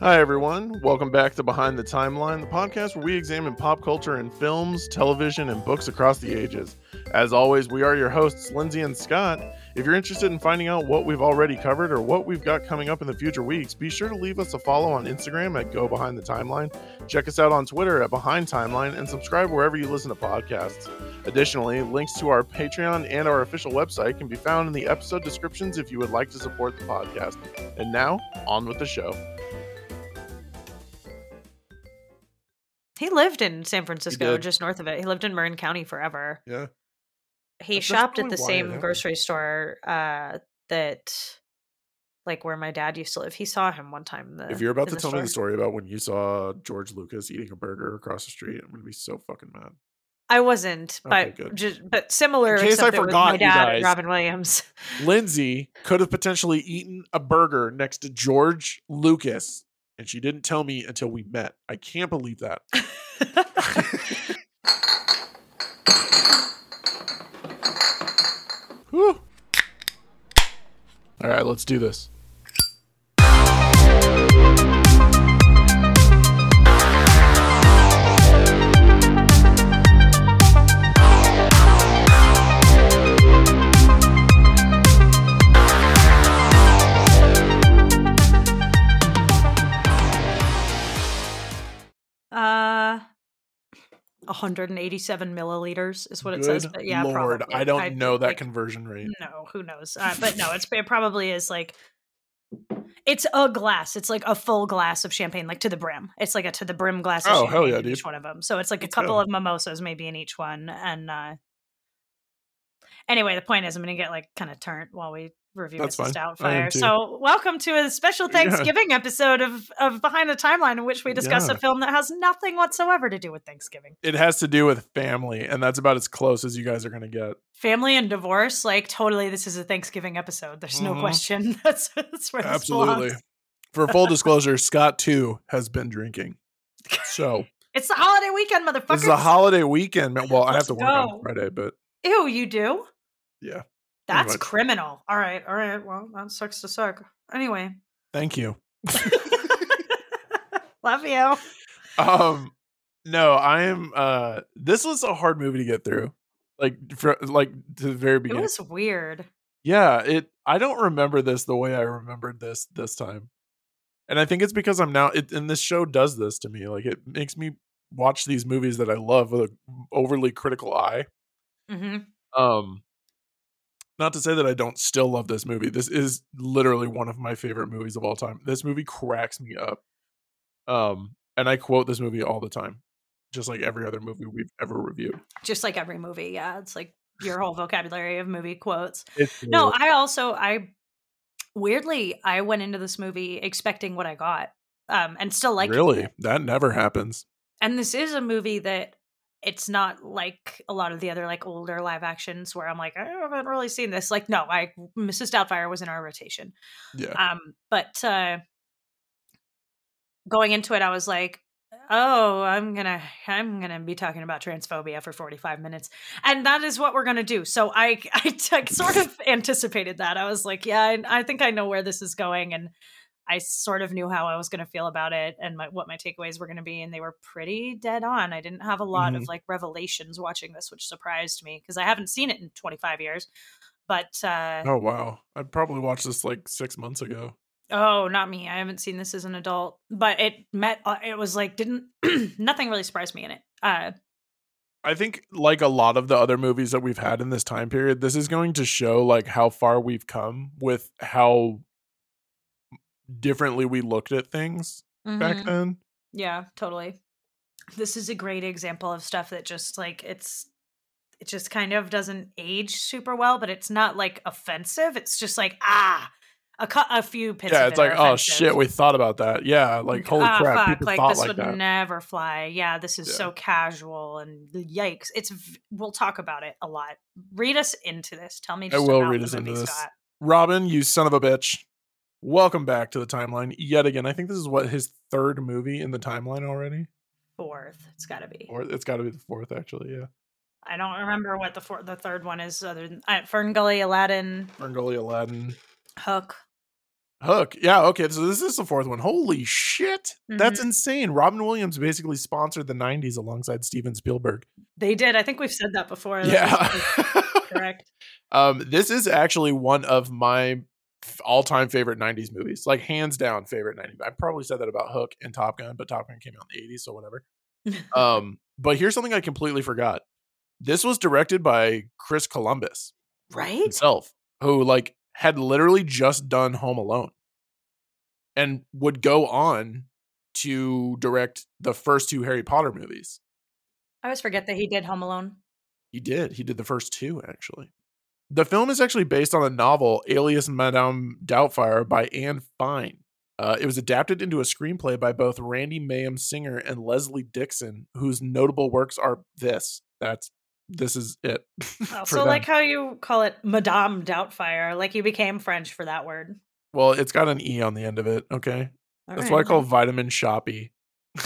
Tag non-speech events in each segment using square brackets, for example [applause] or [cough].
Hi, everyone. Welcome back to Behind the Timeline, the podcast where we examine pop culture in films, television, and books across the ages. As always, we are your hosts, Lindsay and Scott. If you're interested in finding out what we've already covered or what we've got coming up in the future weeks, be sure to leave us a follow on Instagram at Go Behind the Timeline. Check us out on Twitter at Behind Timeline and subscribe wherever you listen to podcasts. Additionally, links to our Patreon and our official website can be found in the episode descriptions if you would like to support the podcast. And now, on with the show. He lived in San Francisco, just north of it. He lived in Marin County forever. Yeah. He That's shopped at the same happened. grocery store uh, that, like, where my dad used to live. He saw him one time. the- If you're about to tell me the story about when you saw George Lucas eating a burger across the street, I'm gonna be so fucking mad. I wasn't, Okay, but good. just but similar. In case I except it was forgot, my dad guys. and Robin Williams. [laughs] Lindsay could have potentially eaten a burger next to George Lucas, and she didn't tell me until we met. I can't believe that. [laughs] All right, let's do this. 187 milliliters is what it says. But yeah, Lord, probably. I don't know that like, conversion rate. No, who knows? Uh, but no, it's it probably is like it's a glass. It's like a full glass of champagne, like to the brim. It's like a to the brim glass. Of Oh, champagne hell yeah, dude. Each one of them. So it's like Let's a couple go. of mimosas, maybe in each one. And uh anyway, the point is, I'm going to get like kind of turned while we review That's Mrs. fine. Doubtfire. So welcome to a special [laughs] Yeah. Thanksgiving episode of of Behind the Timeline, in which we discuss Yeah. a film that has nothing whatsoever to do with Thanksgiving. It has to do with family, and that's about as close as you guys are gonna get. Family and divorce, like totally, this is a Thanksgiving episode. There's no Mhm. question. [laughs] That's that's where Absolutely. For full [laughs] disclosure, Scott too has been drinking. So It's the holiday weekend, motherfucker. It's a holiday weekend. Well, I have Let's to work on. Friday, but Ew, you do? yeah. That's criminal. All right, all right. Well, that sucks to suck. Anyway, Thank you. [laughs] love you. Um, no, I am. Uh, this was a hard movie to get through. Like, for, like to the very beginning. It was weird. Yeah, it. I don't remember this the way I remembered this this time, and I think it's because I'm now. It, and this show does this to me. Like, it makes me watch these movies that I love with an overly critical eye. hmm Um, not to say that I don't still love this movie. This is literally one of my favorite movies of all time. This movie cracks me up. Um, and I quote this movie all the time, just like every other movie we've ever reviewed. Just like every movie, yeah. It's like your whole vocabulary of movie quotes. It's No, I also I weirdly I went into this movie expecting what I got, um, and still like really that never happens. and this is a movie that it's not like a lot of the other like older live actions where I'm like I haven't really seen this. Like no, I Mrs. Doubtfire was in our rotation. Yeah, Um, but uh, going into it, I was like, "Oh, I'm gonna, I'm gonna be talking about transphobia for 45 minutes," and that is what we're gonna do. So I, [laughs] I sort of [laughs] anticipated that. I was like, "Yeah, I, I think I know where this is going," and I sort of knew how I was gonna feel about it and my, what my takeaways were gonna be, and they were pretty dead on. I didn't have a lot of like revelations watching this, which surprised me because I haven't seen it in 25 years. But uh, Oh wow, I probably watched this like six months ago. Oh, not me. I haven't seen this as an adult, but it met. Uh, it was like didn't [clears throat] nothing really surprised me in it. Uh, I think like a lot of the other movies that we've had in this time period, this is going to show like how far we've come with how differently we looked at things back mhm. then. Yeah, totally. This is a great example of stuff that just like it's it just kind of doesn't age super well, but it's not like offensive. It's just like ah, a cu- a few bits. yeah, it's like, oh offensive. shit, we thought about that. Yeah, like holy Ah, crap, fuck, people like thought this like would that. never fly. Yeah, this is Yeah. so casual and yikes. It's we'll talk about it a lot. Read us into this. Tell me. I will read us into this. Scott. Robin, you son of a bitch. Welcome back to the timeline yet again. I think this is what his third movie in the timeline already. Fourth, it's got to be. Or it's got to be the fourth, actually. Yeah, I don't remember what the four, the third one is. Other than uh, Fern Gully, Aladdin, Ferngully, Aladdin. Hook. Hook. Yeah, okay. So this is the fourth one. Holy shit. That's Mm-hmm. insane. Robin Williams basically sponsored the 90s alongside Steven Spielberg. They did. I think we've said that before. Yeah. correct. [laughs] um, this is actually one of my all-time favorite 90s movies. Like hands down favorite 90s. I probably said that about Hook and Top Gun, but Top Gun came out in the 80s, so whatever. [laughs] Um, but here's something I completely forgot. This was directed by Chris Columbus right? himself, who like had literally just done Home Alone and would go on to direct the first two Harry Potter movies. I always forget that he did Home Alone. He did. He did the first two, actually. The film is actually based on a novel, Alias Madame Doubtfire, by Anne Fine. Uh, it was adapted into a screenplay by both Randy Mayem Singer and Leslie Dixon, whose notable works are this. That's this is it. [laughs] So, like how you call it Madame Doubtfire, like you became French for that word. well, it's got an e on the end of it. Okay, All that's right, why I call vitamin shoppy. [laughs]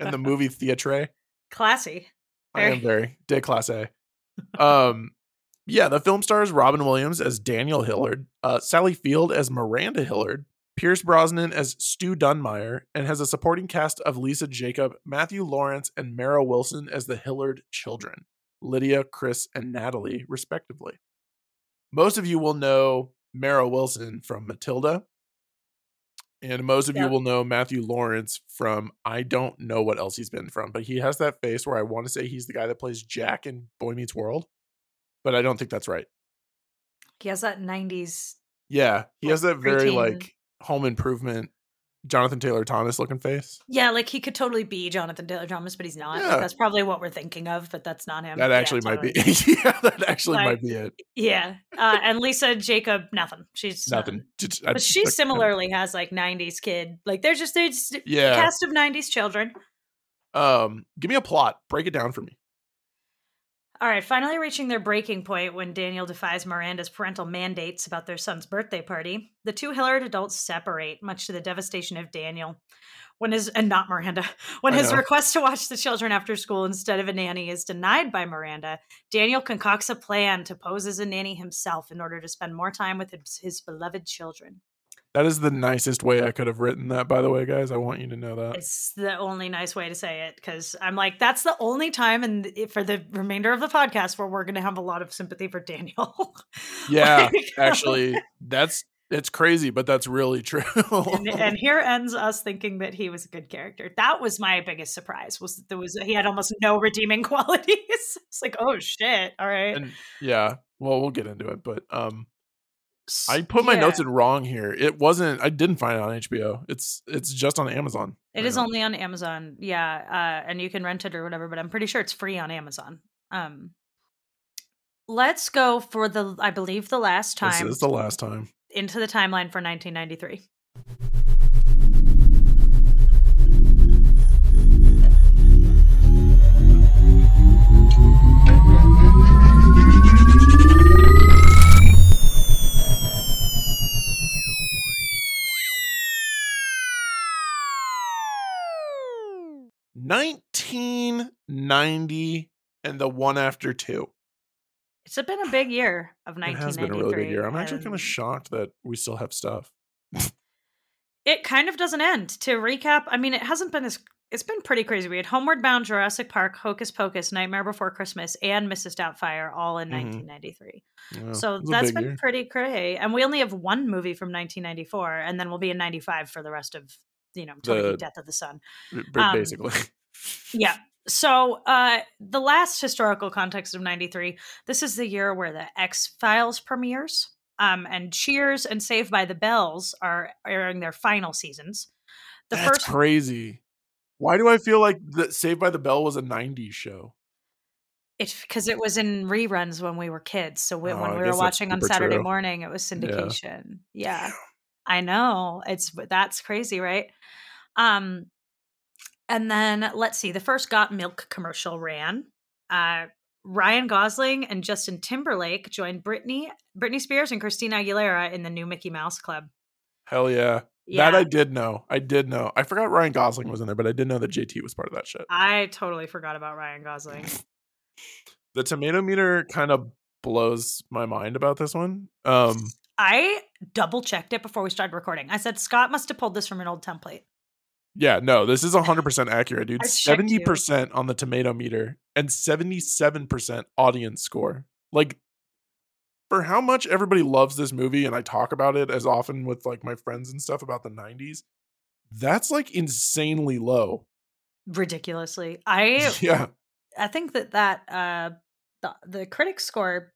and the movie Theatre. classy. I am Very- very de classe. [laughs] Um, yeah, the film stars Robin Williams as Daniel Hillard, uh, Sally Field as Miranda Hillard, Pierce Brosnan as Stu Dunmire, and has a supporting cast of Lisa Jakub, Matthew Lawrence, and Mara Wilson as the Hillard children, Lydia, Chris, and Natalie, respectively. Most of you will know Mara Wilson from Matilda, and most of you will know Matthew Lawrence from I don't know what else he's been from, but he has that face where I want to say he's the guy that plays Jack in Boy Meets World, but I don't think that's right. He has that 90s. Yeah, he has that very preteen. like home improvement Jonathan Taylor Thomas looking face. Yeah, like he could totally be Jonathan Taylor Thomas, but he's not. Like, Yeah. that's probably what we're thinking of, but that's not him. That Yeah, actually might be [laughs] yeah, that actually Like, might be it. Yeah. Uh, and Lisa Jakub, nothing. She's uh, Nothing. Just- I- But she I- similarly has like 90s kid. Like they're just, a Yeah. cast of 90s children. Um, give me a plot. Break it down for me. All right, finally reaching their breaking point when Daniel defies Miranda's parental mandates about their son's birthday party, the two Hillard adults separate, much to the devastation of Daniel. When his and not Miranda, [laughs] when I his know. request to watch the children after school instead of a nanny is denied by Miranda, Daniel concocts a plan to pose as a nanny himself in order to spend more time with his, his beloved children. That is the nicest way I could have written that, by the way, guys. I want you to know that. It's the only nice way to say it because I'm like, that's the only time, and for the remainder of the podcast, where we're going to have a lot of sympathy for Daniel. [laughs] Yeah, Like- [laughs] actually, that's it's crazy, but that's really [laughs] true. and, and here ends us thinking that he was a good character. That was my biggest surprise. Was that there was he had almost no redeeming qualities. it's like, oh shit! All right, And yeah, well, we'll get into it, but um, I put my notes in wrong here. It wasn't. I didn't find it on HBO. It's it's just on Amazon. It right is now. only on Amazon, yeah, uh, and you can rent it or whatever. But I'm pretty sure it's free on Amazon. Um, let's go for the, I believe, the last time. This is the last time. into the timeline for 1993. Nineteen ninety and the one after two. It's been a big year of 1993. It has been a really big year. I'm actually kind of shocked that we still have stuff. [laughs] It kind of doesn't end. To recap, I mean, it hasn't been as it's been pretty crazy. We had Homeward Bound, Jurassic Park, Hocus Pocus, Nightmare Before Christmas, and Mrs. Doubtfire all in Mhm. 1993. Yeah, so it was a that's been year. pretty crazy. And we only have one movie from 1994, and then we'll be in 95 for the rest of you know till the The- Death of the Sun. Um, basically. [laughs] Yeah. So, uh, the last historical context of 93, this is the year where the X Files premieres. Um, and Cheers and Saved by the Bells are airing their final seasons. The That's first crazy. Why do I feel like that Saved by the Bell was a '90s show? it's because it was in reruns when we were kids. So we, Oh, when we were watching on Saturday true. morning, it was syndication. Yeah. I know. It's that's crazy, right? Um and then let's see. The first Got Milk commercial ran. Uh Ryan Gosling and Justin Timberlake joined Britney, Britney Spears and Christina Aguilera in the new Mickey Mouse Club. Hell yeah. Yeah. That I did know. I did know. I forgot Ryan Gosling was in there, but I did know that JT was part of that shit. I totally forgot about Ryan Gosling. The tomato meter kind of blows my mind about this one. Um I double checked it before we started recording. I said Scott must have pulled this from an old template. Yeah, no, this is 100% accurate, dude. [laughs] I checked you. 70% on the tomato meter and 77% audience score. Like for how much everybody loves this movie and I talk about it as often with like my friends and stuff about the 90s, that's like insanely low. Ridiculously. I [laughs] Yeah. I think that that uh the, the critic score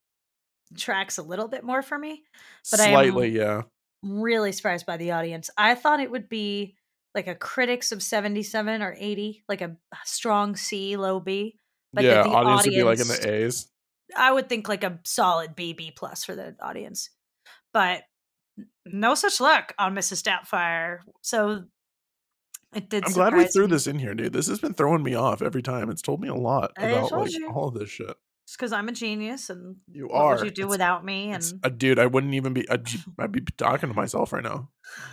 tracks a little bit more for me. But I Slightly, yeah. really surprised by the audience. I thought it would be like a critics of 77 or 80, like a strong C, low B. But yeah, the audience, would be like in the A's. I would think like a solid B, B plus for the audience. But no such luck on Mrs. Doubtfire. So it did I'm glad we threw me. this in here, dude. This has been throwing me off every time. It's told me a lot about like you. all of this shit. It's because I'm a genius and You what are. would you do It's- without me? And uh, dude, I wouldn't even be. I'd, be- I'd be talking to myself right now. [laughs]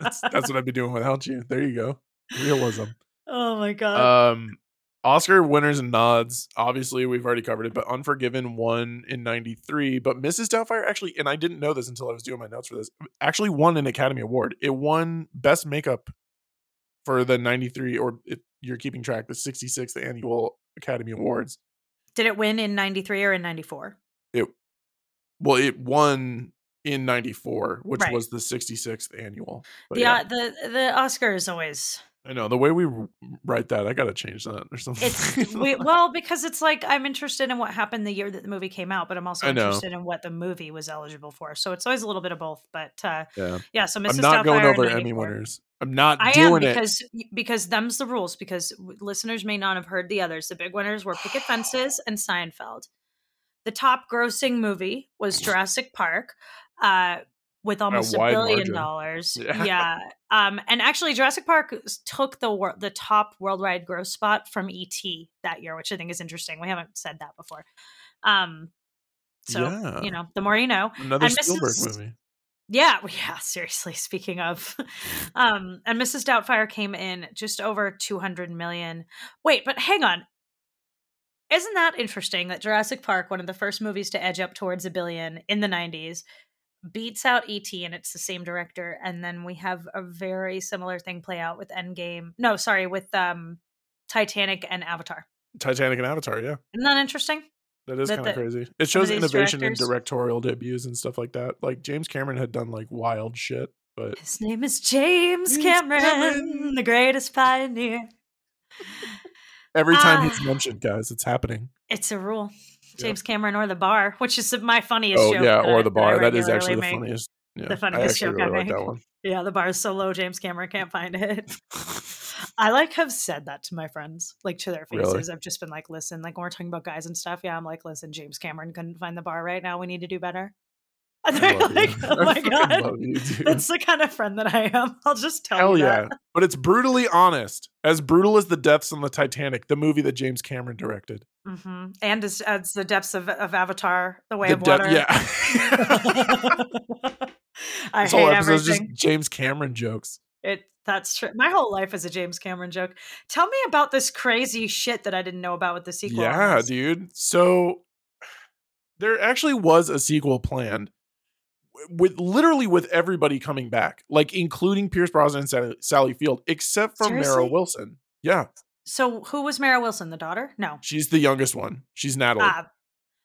That's, that's what I'd be doing without you. There you go. Realism. [laughs] oh my god. Um, Oscar winners and nods. Obviously, we've already covered it, but Unforgiven won in '93. But Mrs. Doubtfire actually, and I didn't know this until I was doing my notes for this, actually won an Academy Award. It won Best Makeup for the '93, or if you're keeping track, the 66th annual Academy Awards. Did it win in 93 or in 94? It well, it won in '94, which Right. was the 66th annual. But the, yeah, uh, the the Oscar is always I know the way we write that. I gotta change that or something. it's [laughs] we, well because it's like I'm interested in what happened the year that the movie came out, but I'm also interested in what the movie was eligible for. So it's always a little bit of both. But uh, yeah. yeah, so Mrs. I'm not going Doubtfire in over Emmy winners. I'm not I am doing it. because because them's the rules. Because listeners may not have heard the others. The big winners were Picket Fences and Seinfeld. The top grossing movie was Jurassic Park, uh, with almost a, wide billion margin. dollars. Yeah. [laughs] Yeah. Um, and actually, Jurassic Park took the wor- the top worldwide gross spot from ET that year, which I think is interesting. We haven't said that before. Um, so Yeah. you know, the more you know. Another and Spielberg Mrs. movie. Yeah, [laughs] yeah, seriously, speaking of. [laughs] um and Mrs. Doubtfire came in just over 200 million. Wait, but hang on. Isn't that interesting that Jurassic Park, one of the first movies to edge up towards a billion in the 90s, beats out ET and it's the same director and then we have a very similar thing play out with Endgame. No, sorry, with um Titanic and Avatar. Titanic and Avatar. Yeah, Isn't that interesting? that is kind of crazy. It shows innovation in directorial debuts and stuff like that. Like James Cameron had done like wild shit, but His name is James James Cameron, Cameron. the greatest pioneer. [laughs] every time he's Ah. mentioned, guys, it's happening. It's a rule. Yep. James Cameron or the bar, which is my funniest Oh joke. yeah, or I- the bar. That is actually the funniest. Yeah, The funniest joke I really like that make. one. Yeah, the bar is so low, James Cameron can't find it. [laughs] I like have said that to my friends, like to their Really? faces. I've just been like, listen, like when we're talking about guys and stuff, yeah, I'm like, listen, James Cameron couldn't find the bar right now. We need to do better. [laughs] And they're like, you. oh [laughs] my god. love you, dude. That's the kind of friend that I am. I'll just tell Hell you yeah. But it's brutally honest. As brutal as the deaths on the Titanic, the movie that James Cameron directed. Hmm And as, as the depths of, of Avatar, The Way The of de- Water. yeah. [laughs] [laughs] I this hate whole episode is everything. just James Cameron jokes. It that's true. My whole life is a James Cameron joke. Tell me about this crazy shit that I didn't know about with the sequel. Yeah, this. dude. So there actually was a sequel planned with literally with everybody coming back, like including Pierce Brosnan and Sally, Sally Field, except for Seriously? Mara Wilson. Yeah, So who was Mara Wilson? The daughter? No. she's the youngest one. She's Natalie, Ah.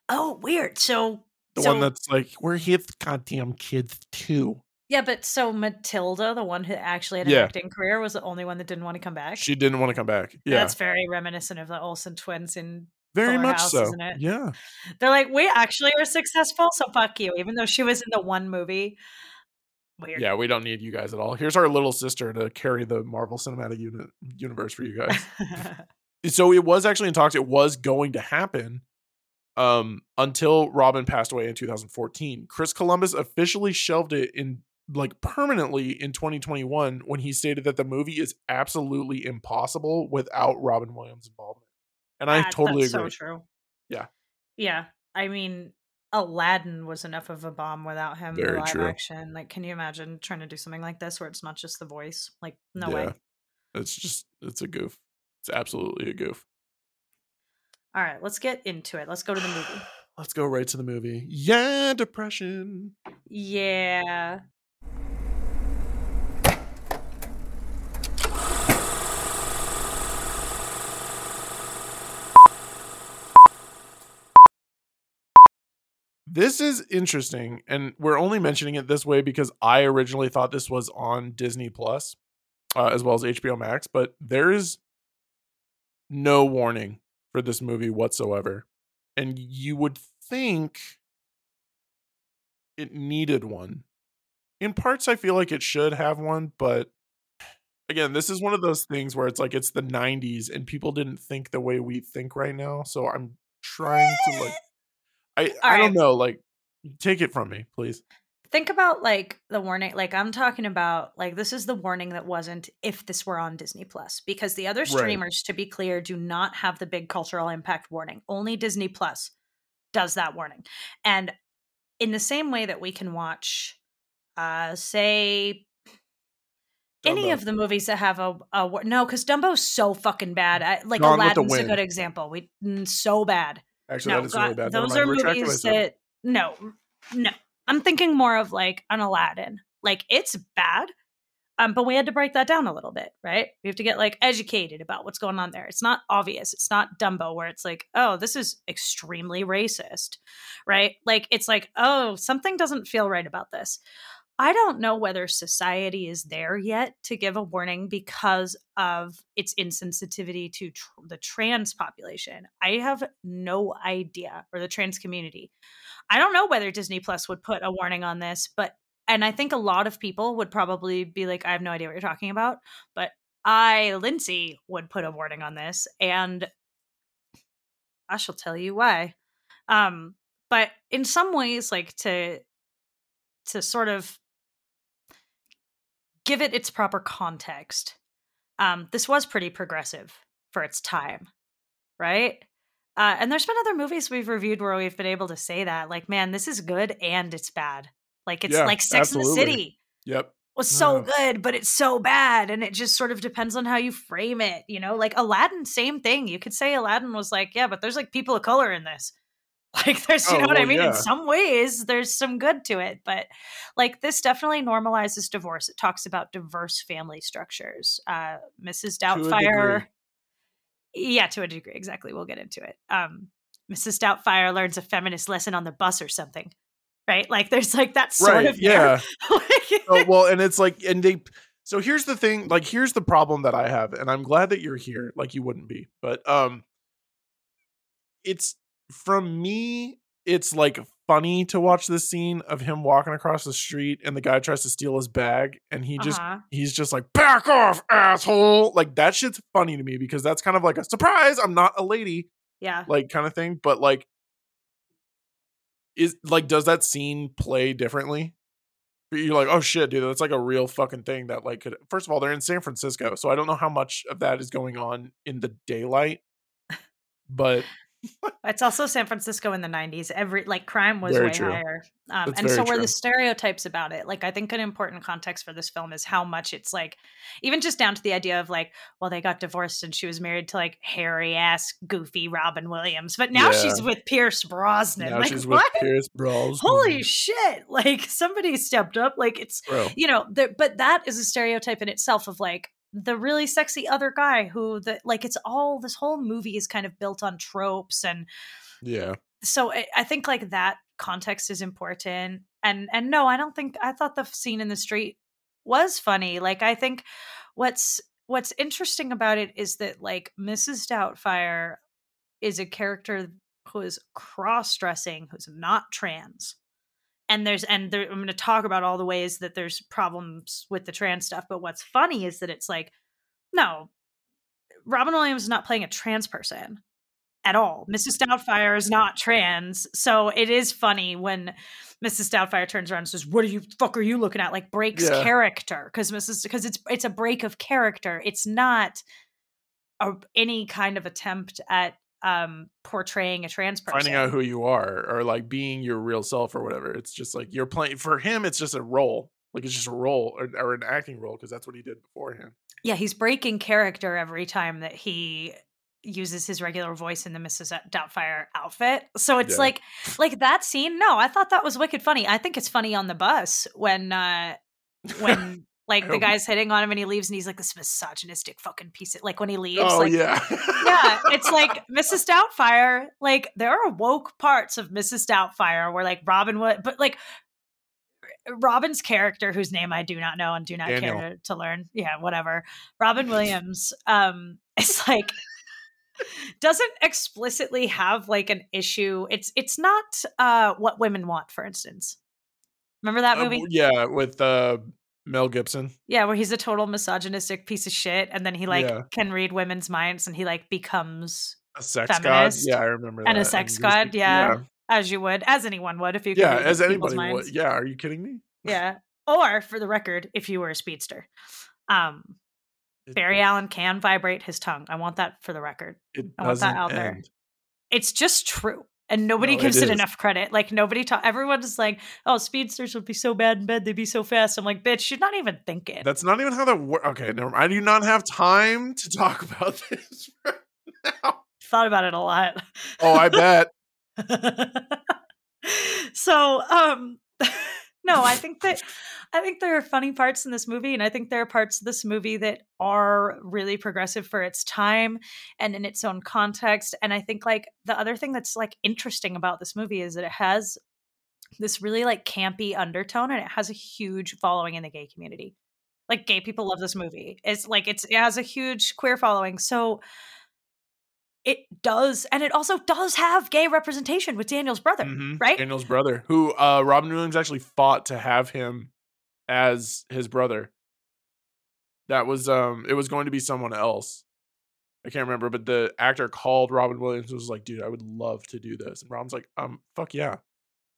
oh, weird. So the so, one that's like, we're his goddamn kids too. yeah, but so Matilda, the one who actually had an Yeah. acting career, was the only one that didn't want to come back. She didn't want to come back. Yeah, That's very reminiscent of the Olsen twins in very Fuller much House, so. isn't it? Yeah, They're like, we actually are successful, so fuck you. Even though she was in the one movie. Weird. yeah. We don't need you guys at all. Here's our little sister to carry the Marvel Cinematic Unit universe for you guys. [laughs] so it was actually in talks it was going to happen um until robin passed away in 2014 chris columbus officially shelved it in like permanently in 2021 when he stated that the movie is absolutely impossible without robin williams involvement and i totally that's agree So true. Yeah. Yeah. I mean, Aladdin was enough of a bomb without him. Very live true. action. Like, can you imagine trying to do something like this where it's not just the voice? Like, no yeah way. it's just it's a goof it's absolutely a goof All right, let's get into it. Let's go to the movie. [sighs] let's go right to the movie. Yeah, depression. Yeah. This is interesting, and we're only mentioning it this way because I originally thought this was on Disney Plus, uh, as well as HBO Max. But there is no warning for this movie whatsoever, and you would think it needed one. In parts, I feel like it should have one, but again, this is one of those things where it's like it's the '90s and people didn't think the way we think right now. So I'm trying to like I All I don't right. know, like take it from me, please. Think about like the warning. Like I'm talking about like this is the warning that wasn't if this were on Disney Plus because the other Right. streamers, to be clear, do not have the big cultural impact warning. Only Disney Plus does that warning. And in the same way that we can watch, uh, say any of the movies that have a, a no, because Dumbo's so fucking bad. I, like Gone Aladdin's a good example. We mm, so bad. Actually, No, that is God, really bad. Those are Retract what I movies that no, no. I'm thinking more of like an Aladdin. Like it's bad, um, but we had to break that down a little bit, right? We have to get like educated about what's going on there. It's not obvious. It's not Dumbo where it's like, oh, this is extremely racist, right? Like it's like, oh, something doesn't feel right about this. I don't know whether society is there yet to give a warning because of its insensitivity to tr- the trans population. I have no idea, or the trans community. I don't know whether Disney Plus would put a warning on this, but and I think a lot of people would probably be like, I have no idea what you're talking about. But I, Lindsay, would put a warning on this, and I shall tell you why. Um, but in some ways, like to to sort of give it its proper context, um, this was pretty progressive for its time, right? Uh, and there's been other movies we've reviewed where we've been able to say that, like, man, this is good and it's bad. Like it's Yeah, like Sex in the. City Yep. was so Yeah. good, but it's so bad, and it just sort of depends on how you frame it. You know, like Aladdin, same thing. You could say Aladdin was like, yeah, but there's like people of color in this. Like there's, you Oh, know what I mean? yeah. In some ways, there's some good to it, but like this definitely normalizes divorce. It talks about diverse family structures. Uh, Mrs. Doubtfire, yeah, to a degree, exactly. We'll get into it. Um, Mrs. Doubtfire learns a feminist lesson on the bus or something, right? Like there's like that sort Right. of Yeah. [laughs] Like- oh, well, and it's like, and they. So here's the thing. Like, here's the problem that I have, and I'm glad that you're here. Like, you wouldn't be, but um, it's from me. It's like funny to watch this scene of him walking across the street, and the guy tries to steal his bag, and he just Uh-huh. he's just like back off asshole like that shit's funny to me because that's kind of like a surprise i'm not a lady yeah. like kind of thing but like is like does that scene play differently you're like oh shit dude that's like a real fucking thing that like could first of all they're in san francisco so i don't know how much of that is going on in the daylight but [laughs] It's also San Francisco in the 90s. Every like crime was Very way true. higher. Um, and so were true. the stereotypes about it. Like I think an important context for this film is how much it's like even just down to the idea of like, well, they got divorced and she was married to like hairy ass goofy Robin Williams. But now Yeah. she's with Pierce Brosnan. now [laughs] like she's with pierce bros Holy shit. Like somebody stepped up. Like it's bro you know, there, but that is a stereotype in itself of like the really sexy other guy who the like it's all this whole movie is kind of built on tropes and yeah. so I, I think like that context is important. And and no i don't think i thought the scene in the street was funny. Like i think what's what's interesting about it is that like mrs doubtfire is a character who is cross-dressing who's not trans and there's and there, i'm going to talk about all the ways that there's problems with the trans stuff but what's funny is that it's like no robin williams is not playing a trans person at all. Mrs doubtfire is not trans. So it is funny when mrs doubtfire turns around and says what are you fuck are you looking at? Like breaks Yeah. character because mrs because it's it's a break of character. It's not a, any kind of attempt at um portraying a trans person finding out who you are or like being your real self or whatever it's just like you're playing for him it's just a role like it's just a role or, or an acting role because that's what he did beforehand yeah he's breaking character every time that he uses his regular voice in the Mrs. Doubtfire outfit. So it's Yeah. like like that scene. No, I thought that was wicked funny. I think it's funny on the bus when uh when like the Oh. guy's hitting on him and he leaves and he's like this misogynistic fucking piece of like when he leaves oh like yeah. yeah, [laughs] it's like Mrs. Doubtfire. Like there are woke parts of Mrs. Doubtfire where like Robin would, but like Robin's character, whose name I do not know and do not Daniel. care to, learn. Yeah, whatever. Robin Williams, um, [laughs] it's like doesn't explicitly have like an issue. It's it's not uh what women want, for instance. Remember that Uh, movie? yeah, with uh, Mel Gibson. Yeah, where he's a total misogynistic piece of shit, and then he like Yeah. can read women's minds, and he like becomes A sex Feminist god. Yeah, I remember that. and a sex he's- god. Yeah, as you would, as anyone would, if you could Yeah, as anybody minds. would. Yeah, are you kidding me? Yeah, or for the record, if you were a speedster, um, It- Barry Allen can vibrate his tongue. I want that for the record. It I want that there. end. It's just true. And nobody No, gives it it, enough credit. Like nobody ta- everyone's like, "Oh, speedsters would be so bad in bed; they'd be so fast." I'm like, "Bitch, you're not even thinking." That's not even how that works. Okay, never mind. I do not have time to talk about [laughs] this right now. Thought about it a lot. Oh, I [laughs] bet. so um no i [laughs] think that i think there are funny parts in this movie and i think there are parts of this movie that are really progressive for its time and in its own context and i think like the other thing that's like interesting about this movie is that it has this really like campy undertone and it has a huge following in the gay community. Like gay people love this movie. It's like it's it has a huge queer following. So it does and it also does have gay representation with daniel's brother Mhm. right Daniel's brother, who uh, Robin Williams actually fought to have him as his brother. That was um, it was going to be someone else. I can't remember, but the actor called Robin Williams and was like, "Dude, I would love to do this." And Robin's like, "Um, fuck yeah."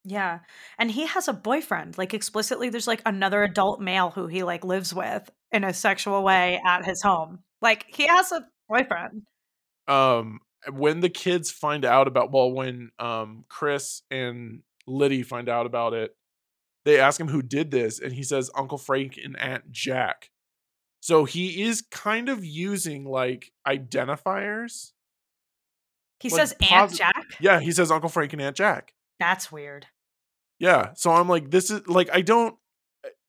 Yeah. And he has a boyfriend. Like explicitly there's like another adult male who he like lives with in a sexual way at his home. Like he has a boyfriend. Um when the kids find out about well when um chris and liddy find out about it they ask him who did this and he says uncle frank and aunt jack so he is kind of using like identifiers He Like, says Aunt posi- Jack. yeah he says uncle frank and aunt jack That's weird. yeah so i'm like this is like i don't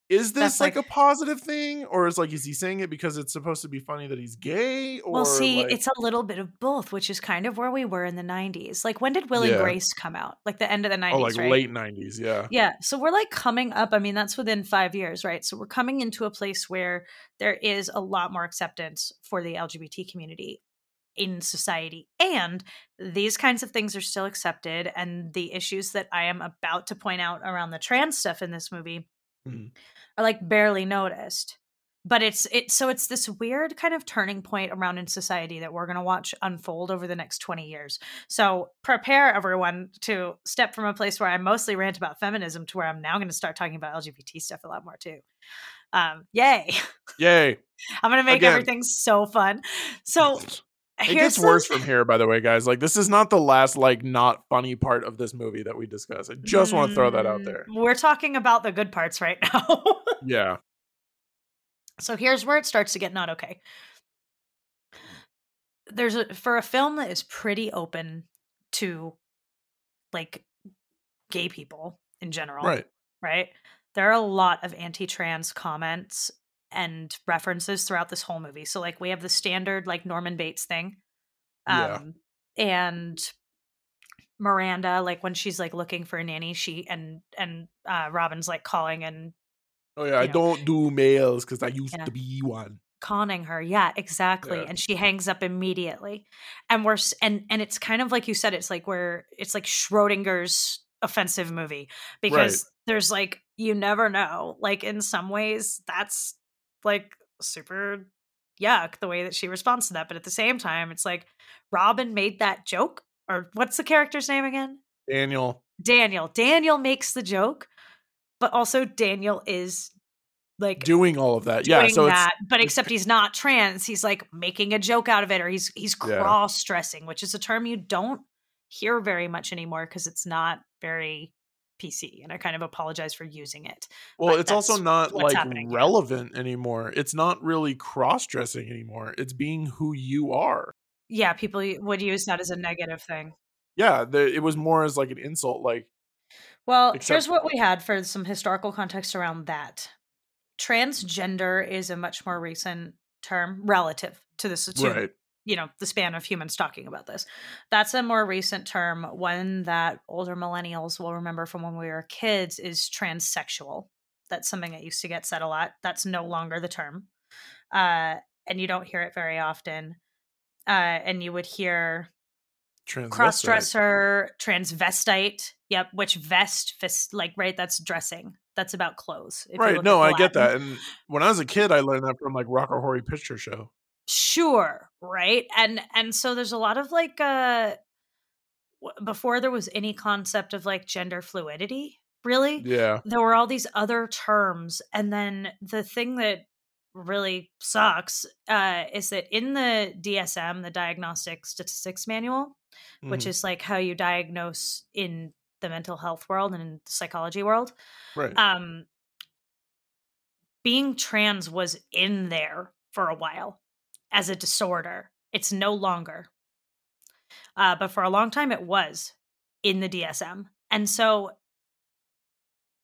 is this like, like- a positive thing or is like is he saying it because it's supposed to be funny that he's gay or well, see, like- it's a little bit of both, which is kind of where we were in the 90s. Like when did Will and Yeah. Grace come out? Like the end of the 90s, oh like right? late 90s yeah Yeah. So we're like coming up. I mean, that's within five years, right? So we're coming into a place where there is a lot more acceptance for the LGBT community in society. And these kinds of things are still accepted. And the issues that I am about to point out around the trans stuff in this movie Mhm. are like barely noticed. But it's it so it's this weird kind of turning point around in society that we're gonna watch unfold over the next 20 years. So prepare everyone to step from a place where I mostly rant about feminism to where I'm now going to start talking about LGBT stuff a lot more too. Um, yay! [laughs] yay I'm going to make Again. everything so fun. So [laughs] [laughs] It here's gets worse from here, by the way, guys. Like this is not the last like not funny part of this movie that we discuss. I just want to throw that out Mm, there. We're talking about the good parts right [laughs] now. Yeah. So here's where it starts to get not okay. There's a for a film that is pretty open to like gay people in general. Right. Right? There are a lot of anti-trans comments and references throughout this whole movie. So like we have the standard like Norman Bates thing. Yeah. Um and Miranda, like when she's like looking for a nanny, she and and uh Robin's like calling and Oh yeah. I know. don't do males because I used Yeah. to be one. conning her yeah exactly Yeah. and she hangs up immediately and we're and and it's kind of like you said it's like where it's like schrodinger's offensive movie because there's like you never know like in some ways that's like super yuck the way that she responds to that but at the same time it's like robin made that joke or what's the character's name again Daniel. daniel daniel makes the joke but also daniel is like Doing all of that. Yeah. So that, but except he's not trans. He's like making a joke out of it, or he's he's cross dressing, which is a term you don't hear very much anymore because it's not very PC. And I kind of apologize for using it. well, but it's also not like happening here. relevant anymore. It's not really cross dressing anymore. It's being who you are. Yeah, people would use that as a negative thing. Yeah, the, it was more as like an insult. Like, well, Except- here's what we had for some historical context around that. Transgender is a much more recent term relative to this to right. You know the span of humans talking about this. That's a more recent term. One that older millennials will remember from when we were kids is transsexual. That's something that used to get said a lot. That's no longer the term, uh, and you don't hear it very often. Uh, and you would hear crossdresser, transvestite. Yep, which vest, fist, like right? That's dressing. That's about clothes. Right. No, I get that. And when I was a kid, I learned that from like Rocky Horror Picture Show. Sure. Right. And and so there's a lot of like uh before there was any concept of like gender fluidity really yeah there were all these other terms and then the thing that really sucks uh, is that in the DSM, the Diagnostic Statistics Manual, mm-hmm. which is like how you diagnose in the mental health world and in the psychology world, right? Um, being trans was in there for a while as a disorder. It's no longer, uh, but for a long time it was in the DSM, and so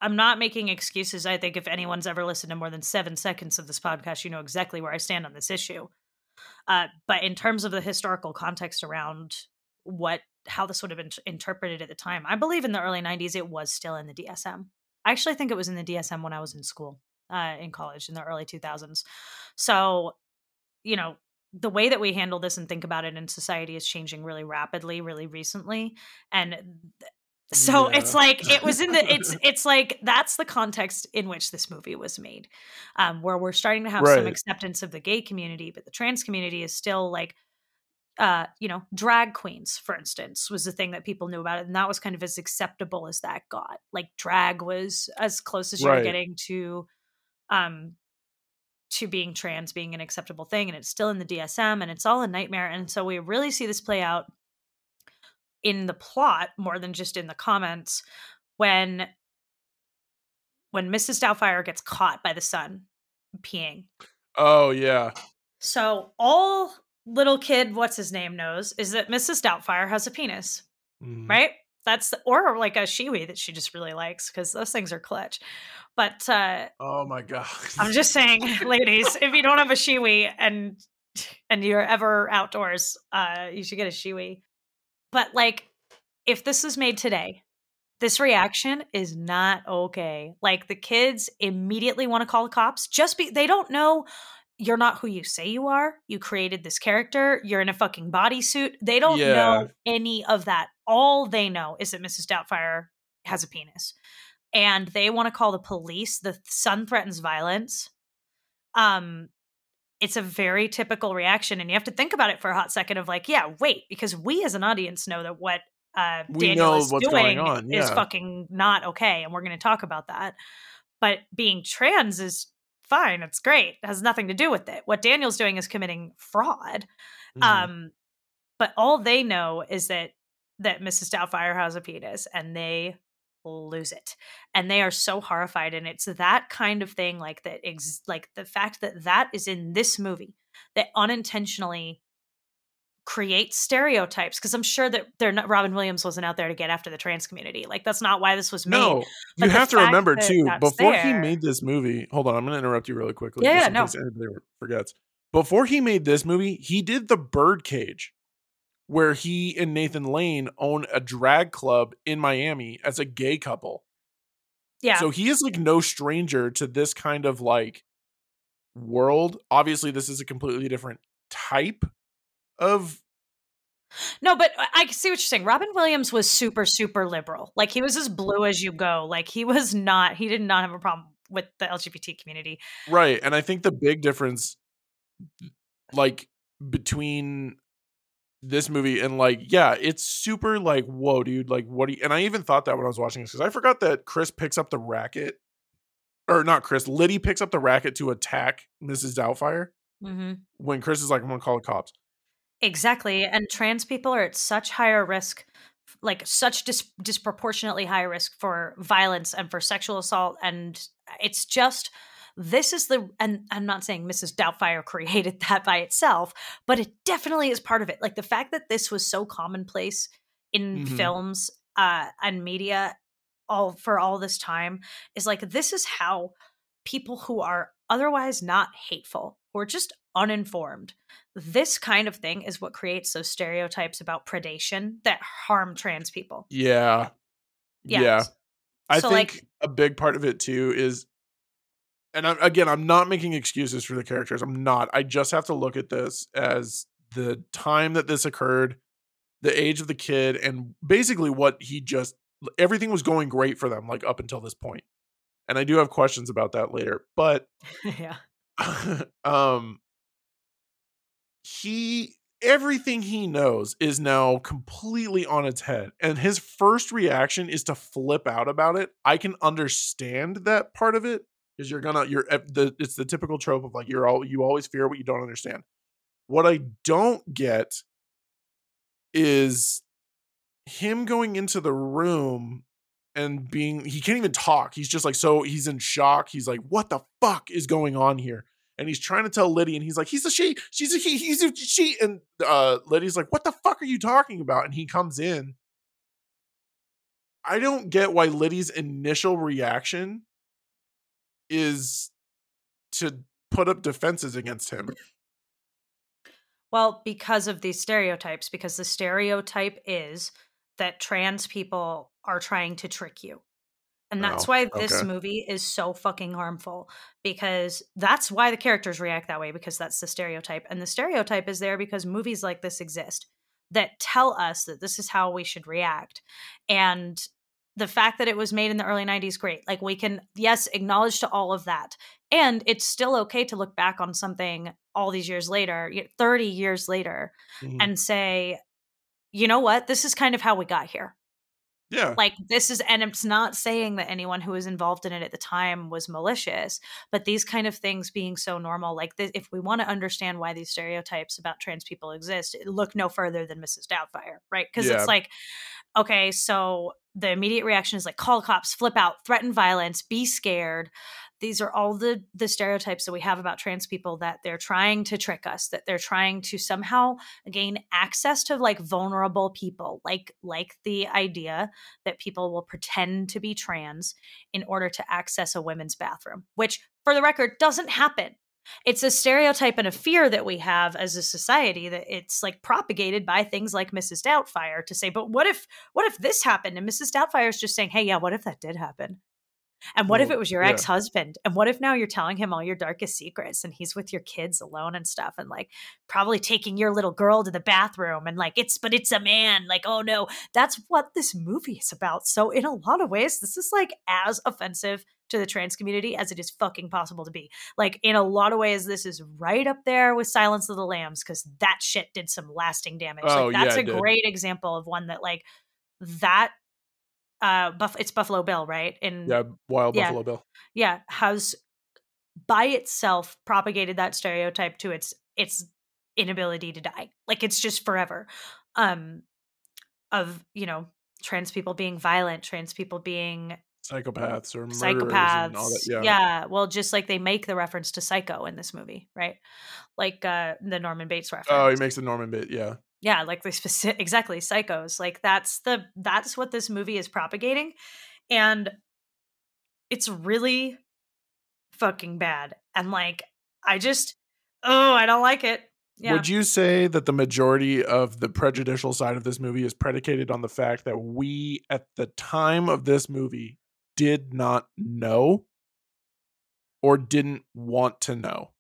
I'm not making excuses. I think if anyone's ever listened to more than seven seconds of this podcast, you know exactly where I stand on this issue. Uh, but in terms of the historical context around what how this would have been interpreted at the time, I believe in the early '90s it was still in the DSM. I actually think it was in the DSM when I was in school, uh, in college in the early 2000s. So, you know, the way that we handle this and think about it in society is changing really rapidly, really recently, and so yeah. it's like it was in the it's [laughs] it's like that's the context in which this movie was made um where we're starting to have right. some acceptance of the gay community but the trans community is still like uh you know drag queens for instance was the thing that people knew about it and that was kind of as acceptable as that got like drag was as close as you right. were getting to um to being trans being an acceptable thing and it's still in the DSM and it's all a nightmare and so we really see this play out in the plot more than just in the comments when when Mrs. Doubtfire gets caught by the sun peeing. Oh yeah. So all little kid, what's his name, knows is that Mrs. Doubtfire has a penis, mm. right? That's or like a Shewee that she just really likes because those things are clutch. But uh, oh my god, I'm just saying, [laughs] ladies, if you don't have a Shewee and and you're ever outdoors, uh, you should get a Shewee. But like, if this was made today, this reaction is not okay. Like the kids immediately want to call the cops. Just be they don't know you're not who you say you are. You created this character. You're in a fucking bodysuit. They don't yeah. know any of that. All they know is that Mrs. Doubtfire has a penis. And they want to call the police. The son threatens violence. Um, it's a very typical reaction and you have to think about it for a hot second of like yeah wait because we as an audience know that what uh daniel is doing yeah. is fucking not okay and we're going to talk about that but being trans is fine it's great it has nothing to do with it what daniel's doing is committing fraud mm. um but all they know is that that mrs doubtfire has a penis and they lose it and they are so horrified and it's that kind of thing like that ex- like the fact that that is in this movie that unintentionally creates stereotypes because i'm sure that they're not robin williams wasn't out there to get after the trans community like that's not why this was made no you have to remember too before there, he made this movie hold on i'm gonna interrupt you really quickly yeah, no. anybody forgets before he made this movie he did the birdcage where he and Nathan Lane own a drag club in Miami as a gay couple. Yeah. So he is like no stranger to this kind of like world. Obviously, this is a completely different type of no, but I see what you're saying. Robin Williams was super, super liberal. Like he was as blue as you go. Like he was not, he did not have a problem with the LGBT community. Right. And I think the big difference, like between this movie and like yeah it's super like whoa dude like what do you and i even thought that when i was watching this because i forgot that chris picks up the racket or not chris liddy picks up the racket to attack mrs doubtfire mm-hmm. when chris is like i'm gonna call the cops exactly and trans people are at such higher risk like such dis- disproportionately high risk for violence and for sexual assault and it's just this is the and i'm not saying mrs doubtfire created that by itself but it definitely is part of it like the fact that this was so commonplace in Mhm. films uh and media all for all this time is like this is how people who are otherwise not hateful who are just uninformed this kind of thing is what creates those stereotypes about predation that harm trans people Yeah. Yeah. Yeah. I So, think like- a big part of it too is, and I'm, again, I'm not making excuses for the characters. I'm not. I just have to look at this as the time that this occurred, the age of the kid, and basically what he just, everything was going great for them, like up until this point. And I do have questions about that later. But [laughs] yeah [laughs] um he everything he knows is now completely on its head and his first reaction is to flip out about it i can understand that part of it because you're gonna you're the it's the typical trope of like you're all you always fear what you don't understand what i don't get is him going into the room and being he can't even talk he's just like so he's in shock he's like what the fuck is going on here and he's trying to tell Liddy, and he's like, he's a she, she's a he, he's a she. And uh Liddy's like, what the fuck are you talking about? And he comes in. I don't get why Liddy's initial reaction is to put up defenses against him. Well, because of these stereotypes, because the stereotype is that trans people are trying to trick you. And that's Oh, why this okay. movie is so fucking harmful because that's why the characters react that way because that's the stereotype. And the stereotype is there because movies like this exist that tell us that this is how we should react. And the fact that it was made in the early 90s great. Like we can yes, acknowledge to all of that. And it's still okay to look back on something all these years later, 30 years later Mhm. and say, you know what? This is kind of how we got here. yeah. Like, this is, and it's not saying that anyone who was involved in it at the time was malicious, but these kind of things being so normal, like, this, if we want to understand why these stereotypes about trans people exist, look no further than Mrs. Doubtfire, right? Because Yeah. it's like, okay, so the immediate reaction is like, call cops, flip out, threaten violence, be scared. These are all the the stereotypes that we have about trans people that they're trying to trick us that they're trying to somehow gain access to like vulnerable people like like the idea that people will pretend to be trans in order to access a women's bathroom which for the record doesn't happen it's a stereotype and a fear that we have as a society that it's like propagated by things like Mrs. Doubtfire to say, but what if what if this happened? And Mrs. Doubtfire is just saying, hey, yeah, what if that did happen? And what if it was your yeah. ex husband? And what if now you're telling him all your darkest secrets and he's with your kids alone and stuff and like probably taking your little girl to the bathroom and like it's, but it's a man. Like, oh no, that's what this movie is about. So, in a lot of ways, this is like as offensive to the trans community as it is fucking possible to be. Like, in a lot of ways, this is right up there with Silence of the Lambs because that shit did some lasting damage. Oh, like, that's yeah, a did. great example of one that, like, that uh buff it's buffalo bill right in yeah. Wild yeah. Buffalo Bill. yeah has by itself propagated that stereotype to its its inability to die like it's just forever um of you know trans people being violent trans people being Psychopaths or murderers psychopaths and all that. Yeah. yeah well just like they make the reference to psycho in this movie right like uh the norman bates reference Oh, he makes the Norman bit. Yeah. yeah like the specific [laughs] exactly psychos like that's the that's what this movie is propagating and it's really fucking bad and like i just oh i don't like it yeah Would you say that the majority of the prejudicial side of this movie is predicated on the fact that we, at the time of this movie, did not know or didn't want to know?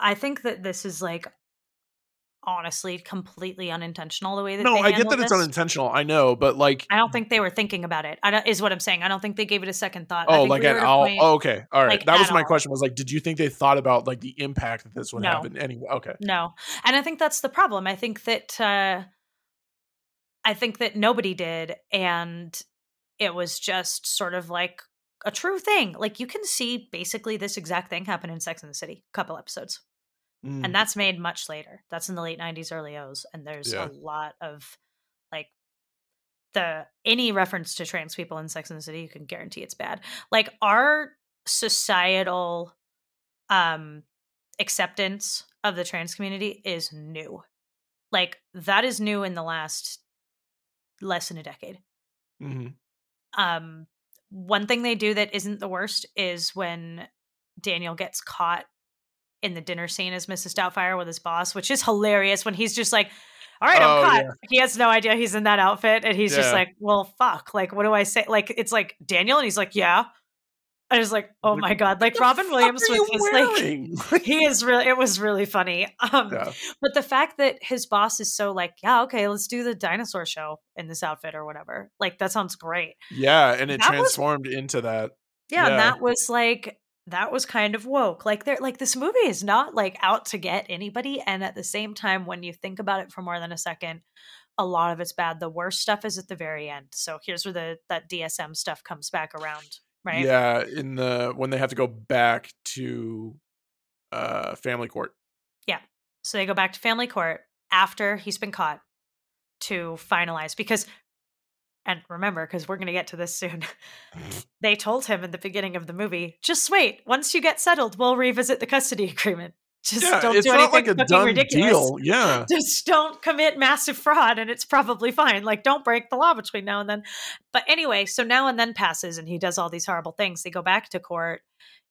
i think that this is like honestly completely unintentional the way that No, I get that it's unintentional. I know, but like, i don't think they were thinking about it i don't is what i'm saying i don't think they gave it a second thought oh, like we at were at a all. Oh, okay, all right. like, that was my all. question. Was like, did you think they thought about like the impact that this would No. happen anyway? Okay, No. And I think that's the problem. I think that uh I think that nobody did and it was just sort of like a true thing. Like you can see basically this exact thing happen in Sex in the City, a couple episodes. Mm, And that's made much later. That's in the late 90s early O's and there's Yeah. a lot of like the any reference to trans people in Sex in the City, you can guarantee it's bad. Like our societal um acceptance of the trans community is new. Like that is new in the last less than a decade. hmm Um one thing they do that isn't the worst is when Daniel gets caught in the dinner scene as Mrs. Doubtfire with his boss, which is hilarious when he's just like, All right, I'm Oh, caught. yeah. He has no idea he's in that outfit. And he's just like, Well, fuck. Like, what do I say? Like, it's like Daniel, and he's like, Yeah. I was like, Oh my God. Like Robin Williams was with you his wearing? like [laughs] he is really it was really funny. Um yeah. but the fact that his boss is so like, yeah, okay, let's do the dinosaur show in this outfit or whatever. Like that sounds great. yeah, and it That was- transformed into that. Yeah, Yeah. and that was like that was kind of woke. Like they're like this movie is not like out to get anybody. And at the same time, when you think about it for more than a second, a lot of it's bad. The worst stuff is at the very end. So here's where the that DSM stuff comes back around, right? Yeah, in the when they have to go back to uh family court. Yeah. So they go back to family court after he's been caught to finalize because and remember because we're going to get to this soon. [laughs] they told him in the beginning of the movie, just wait, once you get settled, we'll revisit the custody [laughs] agreement. Just yeah, don't it's do not anything like a fucking ridiculous. deal. Yeah. [laughs] Just don't commit massive fraud and it's probably fine. Like don't break the law between now and then. But anyway, so now and then passes and he does all these horrible things. They go back to court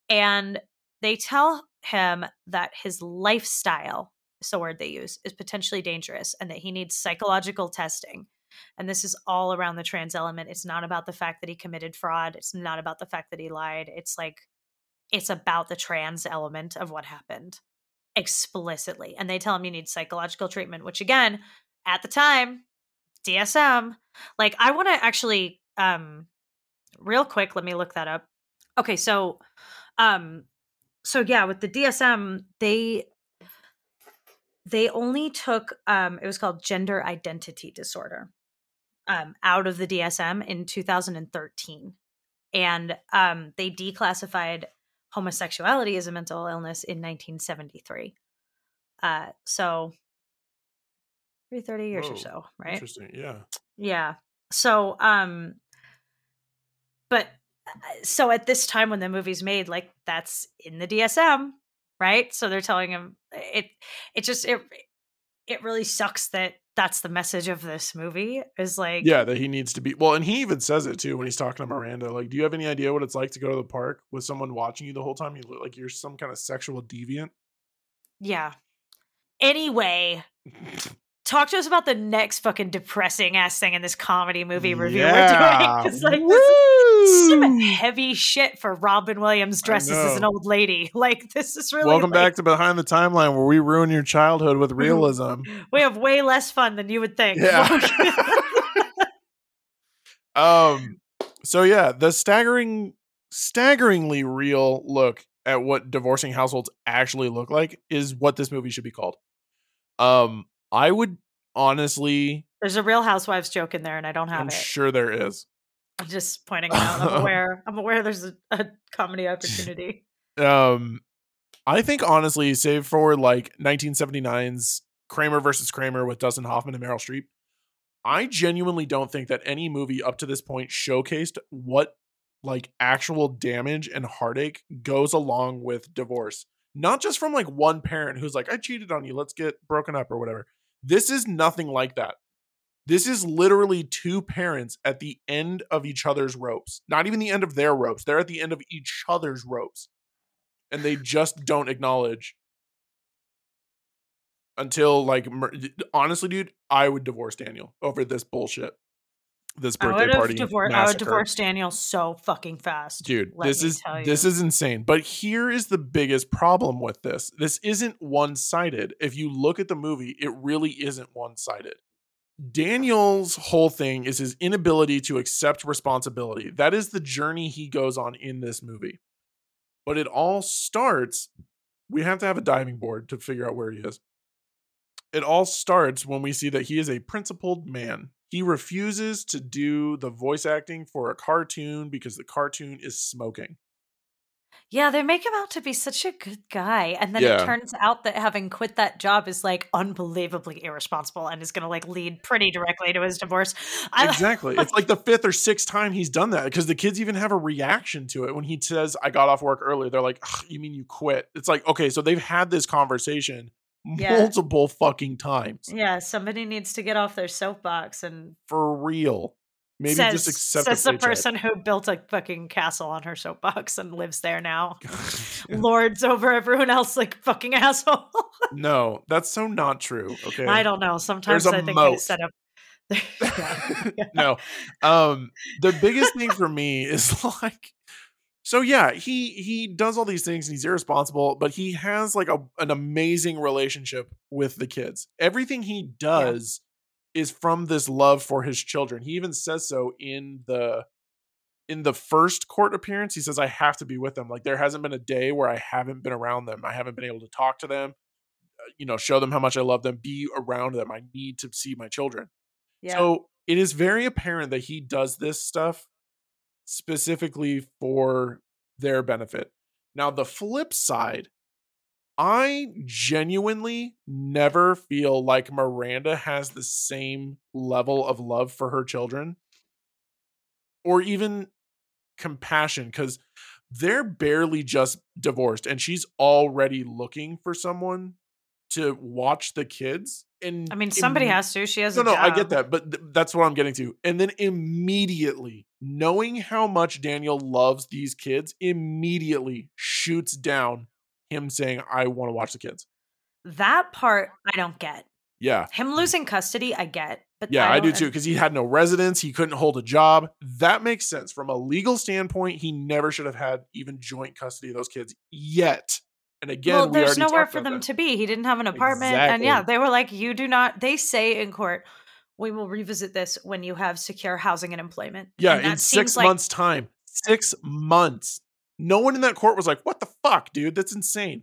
and they tell him that his lifestyle, is the word they use, is potentially dangerous and that he needs psychological testing. And this is all around the trans element. It's not about the fact that he committed fraud. It's not about the fact that he lied. It's like, it's about the trans element of what happened explicitly. And they tell him you need psychological treatment, which again, at the time, DSM, like I want to actually, um, real quick, let me look that up. Okay. So, um, so yeah, with the DSM, they they only took um it was called gender identity disorder um out of the DSM in 2013 and um they declassified homosexuality as a mental illness in 1973 uh so maybe 30 years Whoa, or so right Interesting. Yeah. yeah. So, um, but so at this time when the movie's made, like that's in the DSM, right? So they're telling him it. It just it it really sucks that that's the message of this movie is like Yeah, that he needs to be well, and he even says it too when he's talking to Miranda. Like, do you have any idea what it's like to go to the park with someone watching you the whole time? You look like you're some kind of sexual deviant. yeah. Anyway, [laughs] talk to us about the next fucking depressing ass thing in this comedy movie review we're Yeah. doing. 'cause, like, this is some heavy shit for Robin Williams dresses as an old lady. [laughs] Like this is really Welcome like, back to Behind the Timeline, where we ruin your childhood with [laughs] realism. we have way less fun than you would think. Yeah. [laughs] um. So yeah, the staggering, staggeringly real look at what divorcing households actually look like is what this movie should be called. Um, I would honestly, There's a Real Housewives joke in there, and I don't have I'm it. sure there is. I'm just pointing out. I'm [laughs] aware. I'm aware. There's a, a comedy opportunity. Um, I think honestly, save for like 1979's Kramer versus Kramer with Dustin Hoffman and Meryl Streep, I genuinely don't think that any movie up to this point showcased what like actual damage and heartache goes along with divorce. Not just from like one parent who's like, I cheated on you, let's get broken up or whatever. This is nothing like that. This is literally two parents at the end of each other's ropes. Not even the end of their ropes. They're at the end of each other's ropes. And they just don't acknowledge until like honestly dude, I would divorce Daniel over this bullshit. This birthday party. divorced. I would divorce Daniel so fucking fast, Dude, let this is this is insane. But here is the biggest problem with this. This isn't one-sided. If you look at the movie, it really isn't one-sided. Daniel's whole thing is his inability to accept responsibility. That is the journey he goes on in this movie. But it all starts we have to have a diving board to figure out where he is. It all starts when we see that he is a principled man. He refuses to do the voice acting for a cartoon because the cartoon is smoking. Yeah, they make him out to be such a good guy. And then Yeah. it turns out that having quit that job is like unbelievably irresponsible and is going to like lead pretty directly to his divorce. I, Exactly. It's like the fifth or sixth time he's done that because the kids even have a reaction to it when he says, I got off work early. They're like, You mean you quit? It's like, okay, so they've had this conversation Yeah. multiple fucking times yeah, somebody needs to get off their soapbox and for real. Maybe says, just accept says the the person who built a fucking castle on her soapbox and lives there now. [laughs] Lords over everyone else like fucking [laughs] asshole. no, that's so not true. Okay. I don't know. Sometimes I think they set up. [laughs] Yeah. no. Um the biggest thing for me is like so yeah, he he does all these things and he's irresponsible, but he has like a an amazing relationship with the kids. Everything he does is from this love for his children. He even says so in the in the first court appearance. He says I have to be with them. Like there hasn't been a day where I haven't been around them. I haven't been able to talk to them, uh, you know, show them how much I love them, be around them. I need to see my children. yeah. So it is very apparent that he does this stuff specifically for their benefit. Now, the flip side, I genuinely never feel like Miranda has the same level of love for her children or even compassion because they're barely just divorced and she's already looking for someone to watch the kids. And I mean, somebody imme- has to. She has no, no, I get that, but th- that's what I'm getting to. And then immediately, knowing how much Daniel loves these kids, immediately shoots down him saying, "I want to watch the kids." That part I don't get. Yeah, Him mm. losing custody, I get. But yeah, I, do don't- too, because he had no residence, he couldn't hold a job. That makes sense from a legal standpoint. He never should have had even joint custody of those kids yet. And again, well, there's already nowhere for them that. to be. He didn't have an apartment. And yeah, they were like, you do not, they say in court, we will revisit this when you have secure housing and employment. Yeah, And in six seems like- months' time. Six months. No one in that court was like, "What the fuck, dude? That's insane."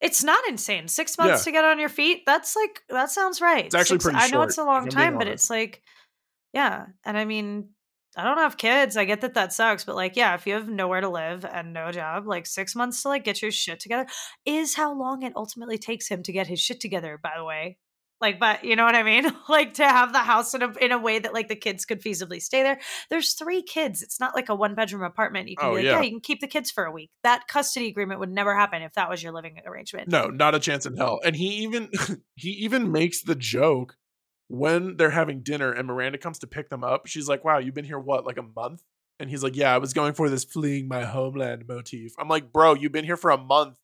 It's not insane. Six months Yeah. to get on your feet. That's like, that sounds right. It's actually Six- pretty I know it's a long if I'm being time, but it's like, yeah. And I mean, I don't have kids. I get that that sucks, but like, yeah, if you have nowhere to live and no job, like six months to like get your shit together is how long it ultimately takes him to get his shit together, by the way. Like, but you know what I mean? [laughs] like to have the house in a in a way that like the kids could feasibly stay there. There's three kids. It's not like a one bedroom apartment. You can Oh, be like, yeah. yeah, you can keep the kids for a week. That custody agreement would never happen if that was your living arrangement. No, not a chance in hell. And he even [laughs] he even makes the joke when they're having dinner and Miranda comes to pick them up. She's like, "Wow, you've been here what, like a month?" And he's like, "Yeah, I was going for this fleeing my homeland motif." I'm like, "Bro, you've been here for a month.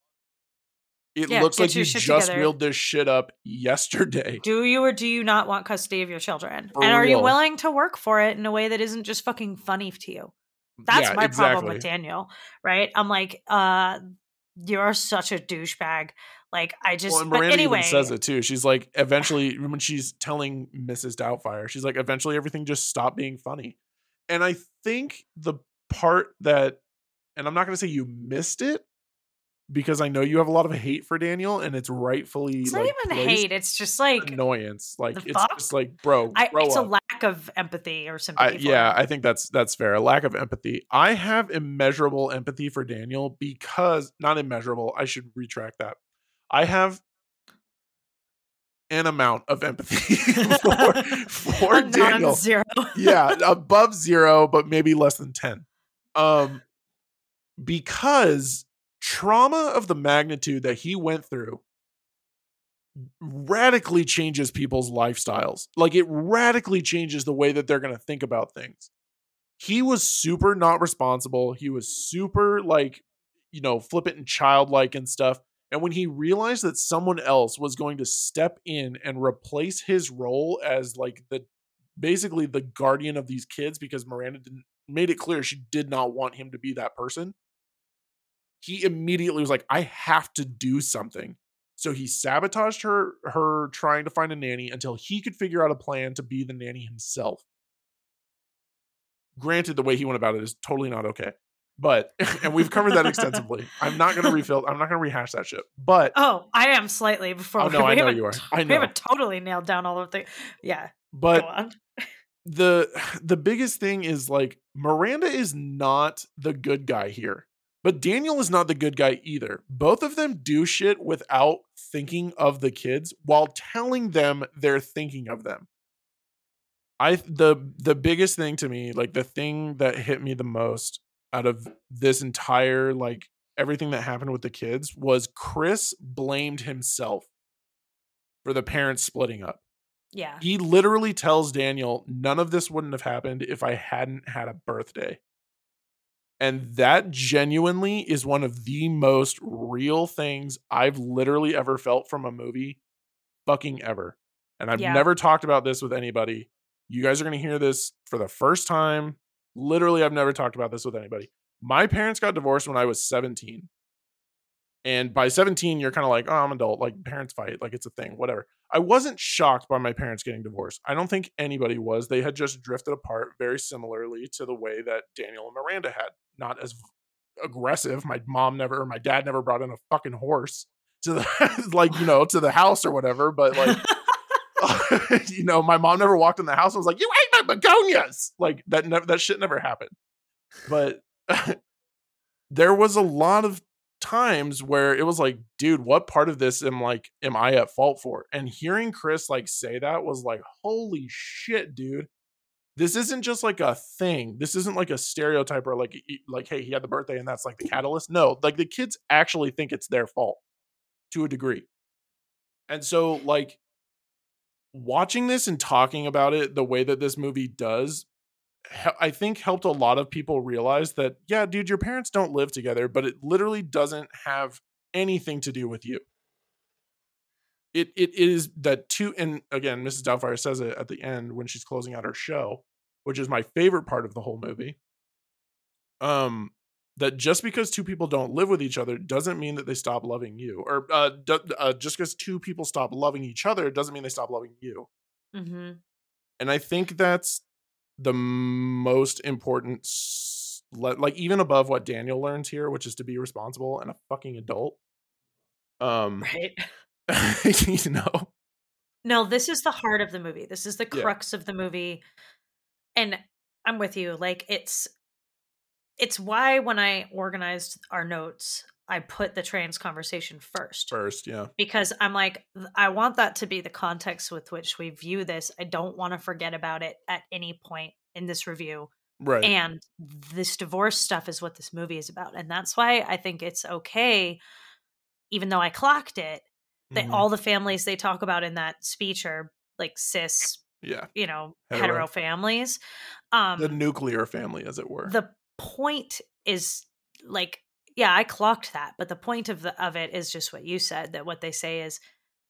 It Yeah, looks like you just together." reeled this shit up yesterday." Do you or do you not want custody of your children? For and are you willing to work for it in a way that isn't just fucking funny to you? That's Yeah, my problem with Daniel, right? I'm like, uh, you're such a douchebag. Like, I just, Well, Miranda anyway, even says it too. She's like, eventually, when she's telling Mrs. Doubtfire, she's like, eventually everything just stopped being funny. And I think the part that, and I'm not going to say you missed it because I know you have a lot of hate for Daniel and it's rightfully it's like, not even hate. It's just like, annoyance. Like, it's fuck? just like, bro, I, it's a lack of empathy or sympathy. for yeah, him. I think that's that's fair. A lack of empathy. I have immeasurable empathy for Daniel because not immeasurable. I should retract that. I have an amount of empathy [laughs] for, for [laughs] Daniel. non-zero. yeah, [laughs] above zero, but maybe less than ten. Um, because trauma of the magnitude that he went through radically changes people's lifestyles. Like it radically changes the way that they're going to think about things. He was super not responsible. He was super like, you know, flippant and childlike and stuff. And when he realized that someone else was going to step in and replace his role as like the basically the guardian of these kids because Miranda didn't made it clear she did not want him to be that person. He immediately was like, I have to do something. So he sabotaged her her trying to find a nanny until he could figure out a plan to be the nanny himself. Granted, the way he went about it is totally not okay. But [laughs] and we've covered that extensively. I'm not gonna [laughs] refill, I'm not gonna rehash that shit. But Oh, I am slightly before. Oh, no, [laughs] I know you are. I know. We haven't totally nailed down all of the. Yeah, but the [sighs] the biggest thing is like Miranda is not the good guy here. But Daniel is not the good guy either. Both of them do shit without thinking of the kids while telling them they're thinking of them. I the the biggest thing to me, like the thing that hit me the most out of this entire like everything that happened with the kids was Chris blamed himself for the parents splitting up. Yeah. He literally tells Daniel, none of this wouldn't have happened if I hadn't had a birthday. And that genuinely is one of the most real things I've literally ever felt from a movie, fucking ever. And I've Yeah. never talked about this with anybody. You guys are going to hear this for the first time. Literally, I've never talked about this with anybody. My parents got divorced when I was 17. And by 17, you're kind of like, oh, I'm an adult. Like, parents fight. Like, it's a thing, whatever. I wasn't shocked by my parents getting divorced. I don't think anybody was. They had just drifted apart very similarly to the way that Daniel and Miranda had. Not as aggressive. My mom never, or my dad never brought in a fucking horse to the, [laughs] like, you know, to the house or whatever. But like, [laughs] [laughs] you know, my mom never walked in the house and was like, "You ate my begonias." Like that. Never, that shit never happened. But there was a lot of times where it was like, dude, what part of this am like, am I at fault for? And hearing Chris like say that was like, holy shit, dude. This isn't just like a thing. This isn't like a stereotype or like, like, hey, he had the birthday and that's like the mm. catalyst. No, like the kids actually think it's their fault to a degree. And so, like, watching this and talking about it the way that this movie does I think helped a lot of people realize that yeah, dude, your parents don't live together, but it literally doesn't have anything to do with you. It it is that two and again, Mrs. Doubtfire says it at the end when she's closing out her show, which is my favorite part of the whole movie. Um that just because two people don't live with each other doesn't mean that they stop loving you or uh, d- uh just because two people stop loving each other doesn't mean they stop loving you hmm and i think that's the most important s- le- like even above what daniel learns here which is to be responsible and a fucking adult um Right. [laughs] [laughs] you know No, this is the heart of the movie. This is the Yeah. crux of the movie. And I'm with you. Like it's it's why when I organized our notes, I put the trans conversation first. first yeah Because I'm like, I want that to be the context with which we view this. I don't want to forget about it at any point in this review. right And this divorce stuff is what this movie is about. And that's why I think it's okay, even though I clocked it, Mhm. all the families they talk about in that speech are like cis, yeah you know, Hetero. hetero, families. Um the nuclear family as it were the point is like yeah, I clocked that, but the point of the of it is just what you said that what they say is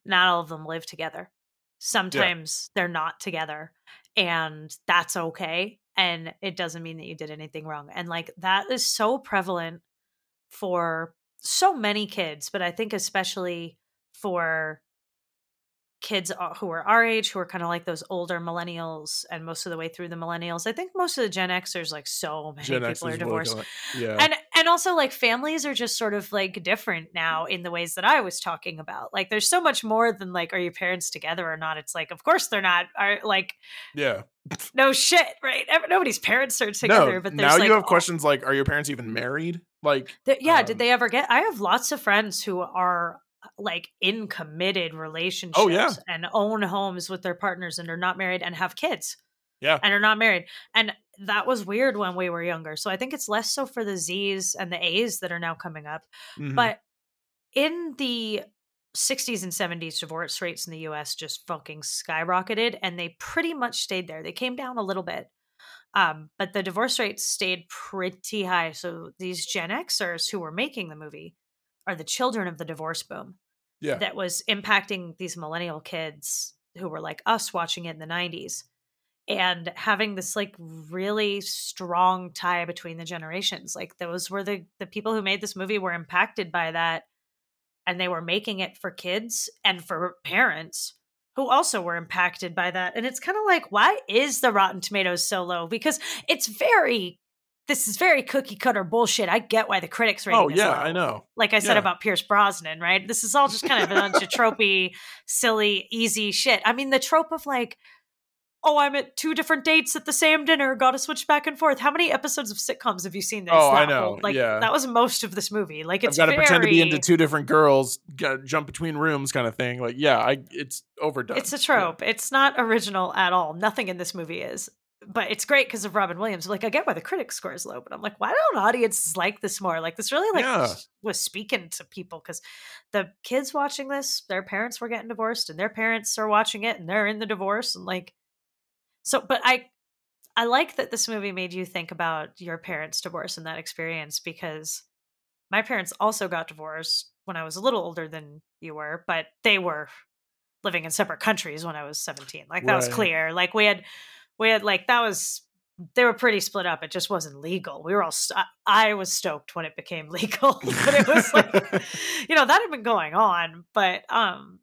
not all of them live together. Sometimes they're not together and that's okay and it doesn't mean that you did anything wrong. And like that is so prevalent for so many kids, but I think especially for kids who are our age who are kind of like those older millennials and most of the way through the millennials i think most of the gen xers like so many gen people are divorced. yeah. And and also like families are just sort of like different now in the ways that i was talking about like there's so much more than like are your parents together or not? It's like of course they're not are like yeah. [laughs] no shit right? Nobody's parents are together no but there's now like you have questions like are your parents even married? Like Th- yeah, Um, did they ever get? I have lots of friends who are like in committed relationships Oh, yeah. and own homes with their partners and are not married and have kids. Yeah. And are not married. And that was weird when we were younger. So I think it's less so for the Z's and the A's that are now coming up. mhm. But in the 60s and 70s, divorce rates in the US just fucking skyrocketed and they pretty much stayed there. They came down a little bit. Um, but the divorce rates stayed pretty high. So these Gen Xers who were making the movie are the children of the divorce boom yeah. that was impacting these millennial kids who were like us watching it in the 90s and having this like really strong tie between the generations like those were the the people who made this movie were impacted by that and they were making it for kids and for parents who also were impacted by that and it's kind of like why is the rotten tomatoes so low? Because it's very this is very cookie cutter bullshit i get why the critics rating oh yeah low i know like I said Yeah. about Pierce Brosnan, right? This is all just kind of a bunch [laughs] of tropey, silly, easy shit. I mean, the trope of like oh, I'm at two different dates at the same dinner, gotta switch back and forth. How many episodes of sitcoms have you seen this? Oh, I know, whole- Like yeah. that was most of this movie. Like it's got to very, pretend to be into two different girls, jump between rooms, kind of thing. Like, yeah, I it's overdone. It's a trope. It's not original at all. Nothing in this movie is. But it's great because of Robin Williams. Like I get why the critic score is low, but I'm like, why don't audiences like this more? Like this really like Yeah. was speaking to people because the kids watching this, their parents were getting divorced, and their parents are watching it, and they're in the divorce, and like, so. But I, I like that this movie made you think about your parents' divorce and that experience because my parents also got divorced when I was a little older than you were, but they were living in separate countries when I was 17. Like that was clear. Like we had we had like that was they were pretty split up. It just wasn't legal. We were all st- I was stoked when it became [laughs] legal, but it was like [laughs] you know, that had been going on, but um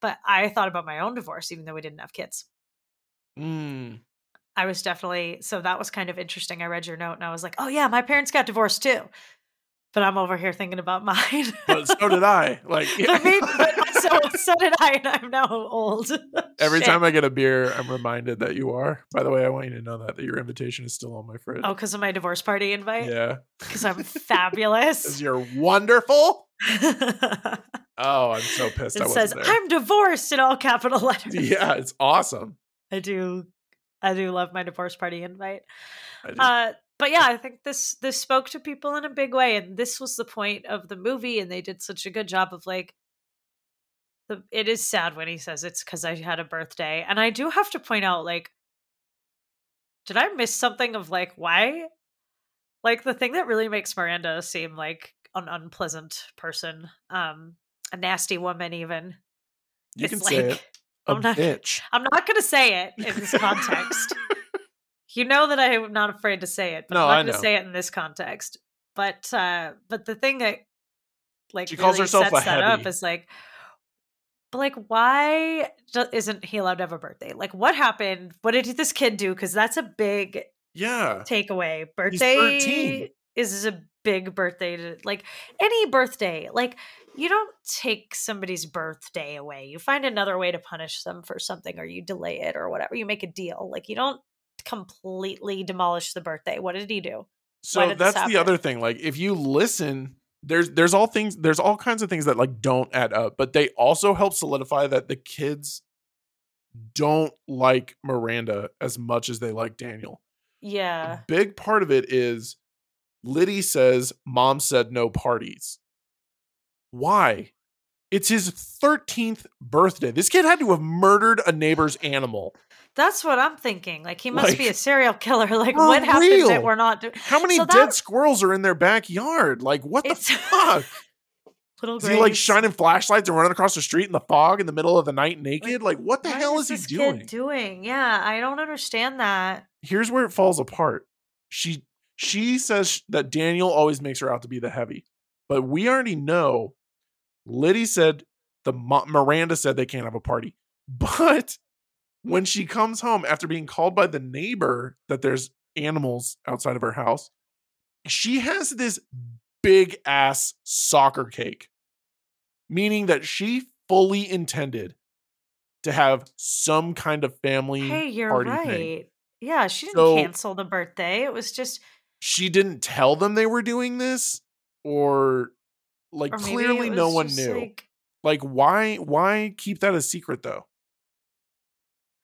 but I thought about my own divorce even though we didn't have kids. Mm. I was definitely so that was kind of interesting. I read your note and I was like, "Oh yeah, my parents got divorced too." But I'm over here thinking about [laughs] mine. But so did I. Like me- but [laughs] so so did I, and I'm now old. [laughs] every Shit. time I get a beer, I'm reminded that you are. By the way, I want you to know that that your invitation is still on my fridge. Oh, because of my divorce party invite? yeah, [laughs] Because I'm because fabulous. you're wonderful. Oh, I'm so pissed. I says, there. I'm divorced in all capital letters. yeah, it's awesome. I do I do love my divorce party invite. Uh but yeah, I think this this spoke to people in a big way, and this was the point of the movie, and they did such a good job of like the it is sad when he says it's because I had a birthday. And I do have to point out, like, did I miss something of like why? Like the thing that really makes Miranda seem like an unpleasant person, um, a nasty woman even. you it's can say like- it. [laughs] A I'm not- bitch. I'm not gonna say it in this context. [laughs] you know that I'm not afraid to say it, but No, I'm not gonna say it in this context. But uh but the thing that like She calls really herself a sets that up is like but like why isn't he allowed to have a birthday? Like what happened? What did this kid do? Because that's a big Yeah. takeaway. Birthday 13. is a big birthday to like any birthday. Like you don't take somebody's birthday away. You find another way to punish them for something or you delay it or whatever. You make a deal. Like you don't completely demolish the birthday. What did he do? So that's the other thing. Like if you listen, there's there's all things there's all kinds of things that like don't add up, but they also help solidify that the kids don't like Miranda as much as they like Daniel. Yeah. A big part of it is Liddy says mom said no parties. Why? It's his 13th birthday. This kid had to have murdered a neighbor's animal. That's what I'm thinking. Like he must be a serial killer. [laughs] Like what happened real. that we're not doing? How many So dead squirrels are in their backyard? Like what the fuck? [laughs] little Is he like shining flashlights and running across the street in the fog in the middle of the night naked? Like, what the What hell is, this he doing? doing? Yeah, I don't understand that. Here's where it falls apart. She she says that Daniel always makes her out to be the heavy, but we already know. Liddy said the Miranda said they can't have a party, [laughs] but when she comes home after being called by the neighbor that there's animals outside of her house, she has this big ass soccer cake, meaning that she fully intended to have some kind of family Hey, you're party right. thing. Yeah, she didn't So- cancel the birthday. It was just She didn't tell them they were doing this, or like clearly no one knew. like- Like, why why keep that a secret though?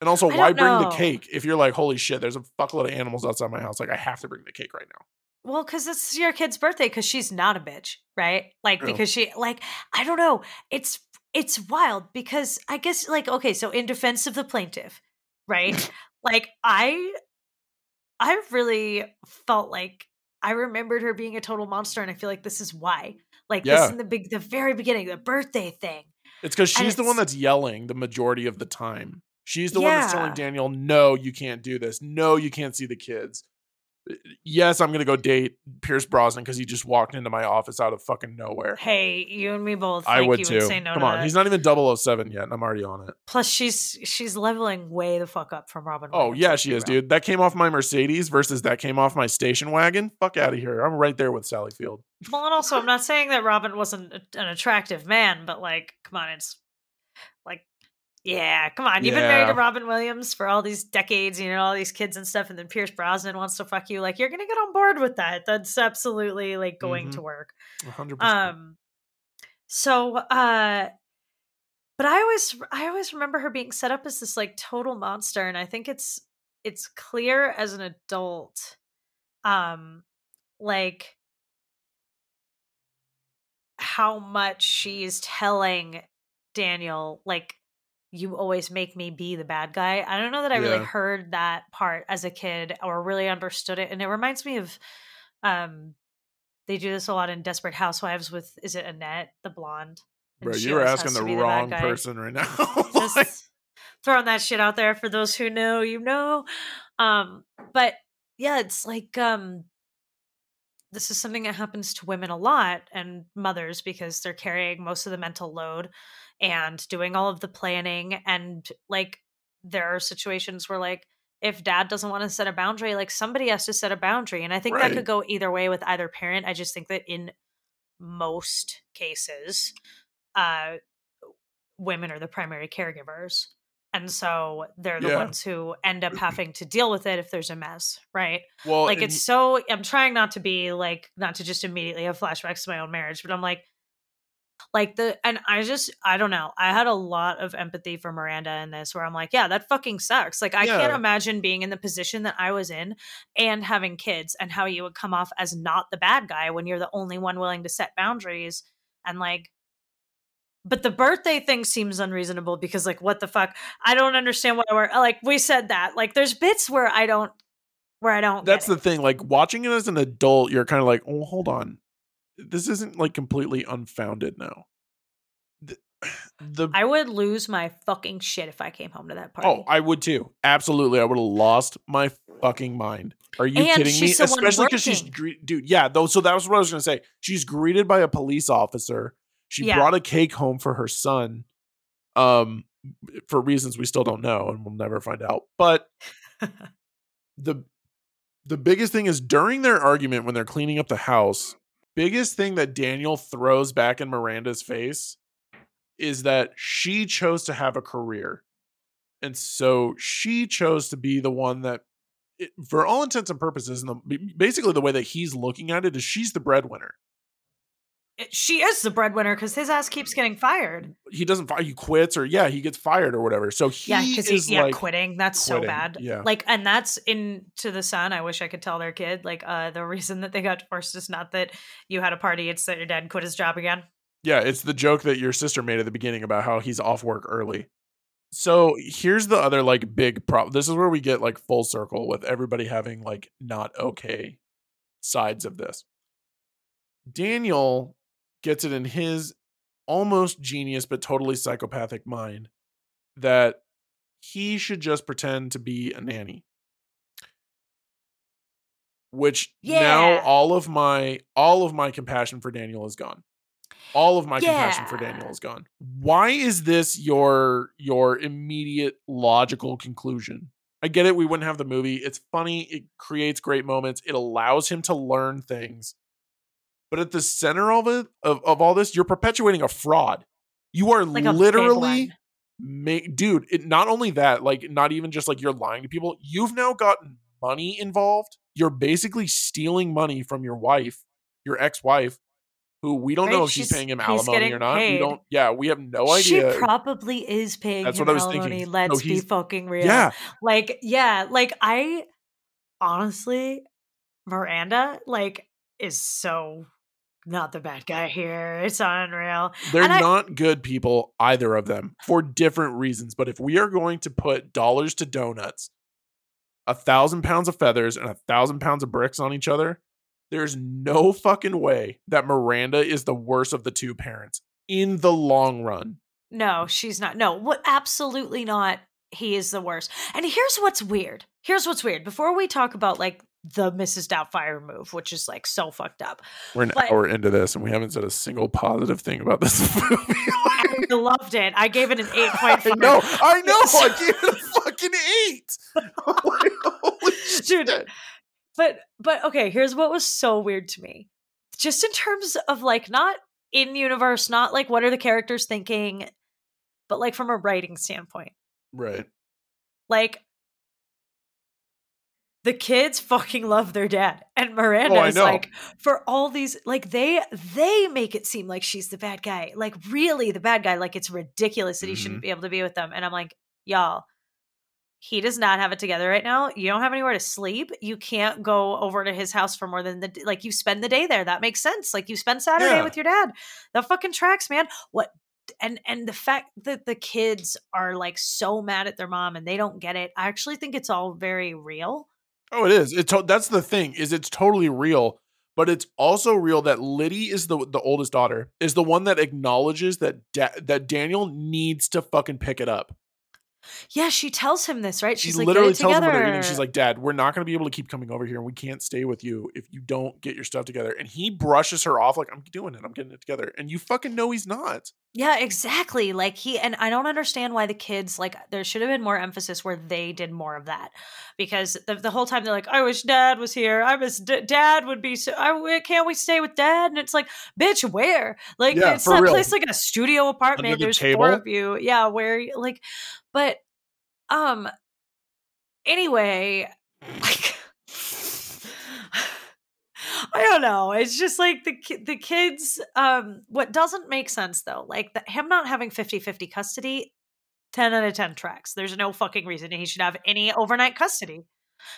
And also, why bring the cake if you're like, holy shit, there's a fuckload of animals outside my house. Like, I have to bring the cake right now. Well, because it's your kid's birthday, because she's not a bitch, right? Like because she like I don't know. It's it's wild because I guess like okay, so in defense of the plaintiff, right? [laughs] like I I really felt like I remembered her being a total monster, and I feel like this is why. Like Yeah. this in the big the very beginning, the birthday thing. It's because she's the one that's yelling the majority of the time. She's the one that's telling Daniel, no, you can't do this. No, you can't see the kids. Uh, Yes, I'm gonna go date Pierce Brosnan because he just walked into my office out of fucking nowhere. Hey, you and me both. I would you too. say no Come to on, that. he's not even 007 yet, and I'm already on it. Plus, she's she's leveling way the fuck up from Robin. Oh Williams, yeah, she is, dude. That came off my Mercedes versus that came off my station wagon. Fuck out of here. I'm right there with Sally Field. Well, and also, I'm not saying that Robin wasn't a- an attractive man, but like, come on, it's like Yeah, come on. You've been married Yeah. to Robin Williams for all these decades, you know, all these kids and stuff, and then Pierce Brosnan wants to fuck you. Like, you're gonna get on board with that. That's absolutely like going Mhm. to work. 100%. Um so uh but I always I always remember her being set up as this like total monster, and I think it's it's clear as an adult, um, like how much she's telling Daniel, like, you always make me be the bad guy. I don't know that I really heard that part as a kid or really understood it. And it reminds me of um they do this a lot in Desperate Housewives with is it Lynette, the blonde? And Bro, you were asking the to be bad wrong guy. person right now. [laughs] [laughs] Just Like, throwing that shit out there for those who know, you know. Um, but yeah, it's like um this is something that happens to women a lot and mothers because they're carrying most of the mental load and doing all of the planning and like there are situations where like if dad doesn't want to set a boundary like somebody has to set a boundary and i think that could go either way with either parent. I just think that in most cases uh women are the primary caregivers and so they're the Yeah. ones who end up [clears throat] having to deal with it if there's a mess right? Well, like it's so i'm trying not to be like not to just immediately have flashbacks to my own marriage but i'm like like the and i just i don't know i had a lot of empathy for miranda in this where i'm like yeah that fucking sucks. Like i can't imagine being in the position that i was in and having kids and how you would come off as not the bad guy when you're the only one willing to set boundaries and like but the birthday thing seems unreasonable because like what the fuck i don't understand why we're like we said that like there's bits where i don't where i don't that's the thing. Like watching it as an adult, you're kind of like, oh, hold on, this isn't like completely unfounded now. The, [sighs] the I would lose my fucking shit if I came home to that oh, party. oh, I would too. Absolutely, I would have lost my fucking mind. Are you And kidding me? she's the one Especially because she's, dude. Yeah, though. So that was what I was gonna say. She's greeted by a police officer. She Yeah. brought a cake home for her son, um, for reasons we still don't know, and we'll never find out. But [laughs] the the biggest thing is during their argument when they're cleaning up the house biggest thing that daniel throws back in miranda's face is that she chose to have a career and so she chose to be the one that it, for all intents and purposes and the, basically the way that he's looking at it is she's the breadwinner she is the breadwinner because his ass keeps getting fired. he doesn't fire he quits or yeah he gets fired or whatever so he Yeah, because is he's yeah like quitting. That's so bad. yeah. like, and that's in to the son. I wish I could tell their kid like uh the reason that they got divorced is not that you had a party; it's that your dad quit his job again. Yeah, it's the joke that your sister made at the beginning about how he's off work early. So here's the other like big problem. This is where we get like full circle with everybody having like not okay sides of this. Daniel gets it in his almost genius but totally psychopathic mind that he should just pretend to be a nanny. Which now all of my all of my compassion for Daniel is gone all of my compassion for Daniel is gone. Why is this your your immediate logical conclusion? I get it. We wouldn't have the movie. It's funny. It creates great moments. It allows him to learn things. But at the center of it, of, of all this, you're perpetuating a fraud. You are Like literally, ma- dude. It, not only that, like not even just like you're lying to people. You've now gotten money involved. You're basically stealing money from your wife, your ex-wife, who we don't know if she's, she's- paying him alimony or not. We don't. Yeah, we have no idea. She probably is paying That's him what I was alimony. thinking. Let's No, be fucking real. yeah, Like, yeah, like I honestly, Miranda, like, is so not the bad guy here. It's unreal. they're And I- not good people, either of them, for different reasons. But if we are going to put dollars to donuts, a thousand pounds of feathers and a thousand pounds of bricks on each other, there's no fucking way that Miranda is the worst of the two parents in the long run. No, she's not. No, what? Absolutely not. He is the worst. And here's what's weird. Here's what's weird. Before we talk about like the Mrs. Doubtfire move, which is like so fucked up, We're an But- hour into this and we haven't said a single positive thing about this [laughs] movie. I loved it. I gave it an eight point I know, I know. [laughs] I gave it a fucking eight. [laughs] Holy Dude, shit. but but okay here's what was so weird to me just in terms of like not in universe not like what are the characters thinking but like from a writing standpoint. Right. Like the kids fucking love their dad. And miranda Oh, is like for all these like they they make it seem like she's the bad guy like really the bad guy like it's ridiculous that he Mm-hmm. shouldn't be able to be with them. And i'm like y'all he does not have it together right now. You don't have anywhere to sleep. You can't go over to his house for more than the like you spend the day there. That makes sense. Like you spend saturday Yeah. with your dad. That fucking tracks man. What and and the fact that the kids are like so mad at their mom and they don't get it i actually think it's all very real Oh, it is. It to- that's the thing is it's totally real, but it's also real that Liddy is the the oldest daughter is the one that acknowledges that da- that Daniel needs to fucking pick it up. Yeah, she tells him this, right? She She's like, literally tells him together. at the beginning, she's like, "Dad, we're not going to be able to keep coming over here, and we can't stay with you if you don't get your stuff together." And he brushes her off like, "I'm doing it. I'm getting it together," and you fucking know he's not. yeah, exactly. Like he and I don't understand why the kids like there should have been more emphasis where they did more of that because the, the whole time they're like, I wish Dad was here. I miss D- Dad would be so. I can't we stay with Dad? And it's like, bitch, where? Like Yeah, it's not real. place like a studio apartment. the There's four of you. Yeah, where like, but um, anyway, like. I don't know. It's just like the the kids um what doesn't make sense though. Like the, him not having 50-50 custody 10 out of 10 tracks. There's no fucking reason he should have any overnight custody.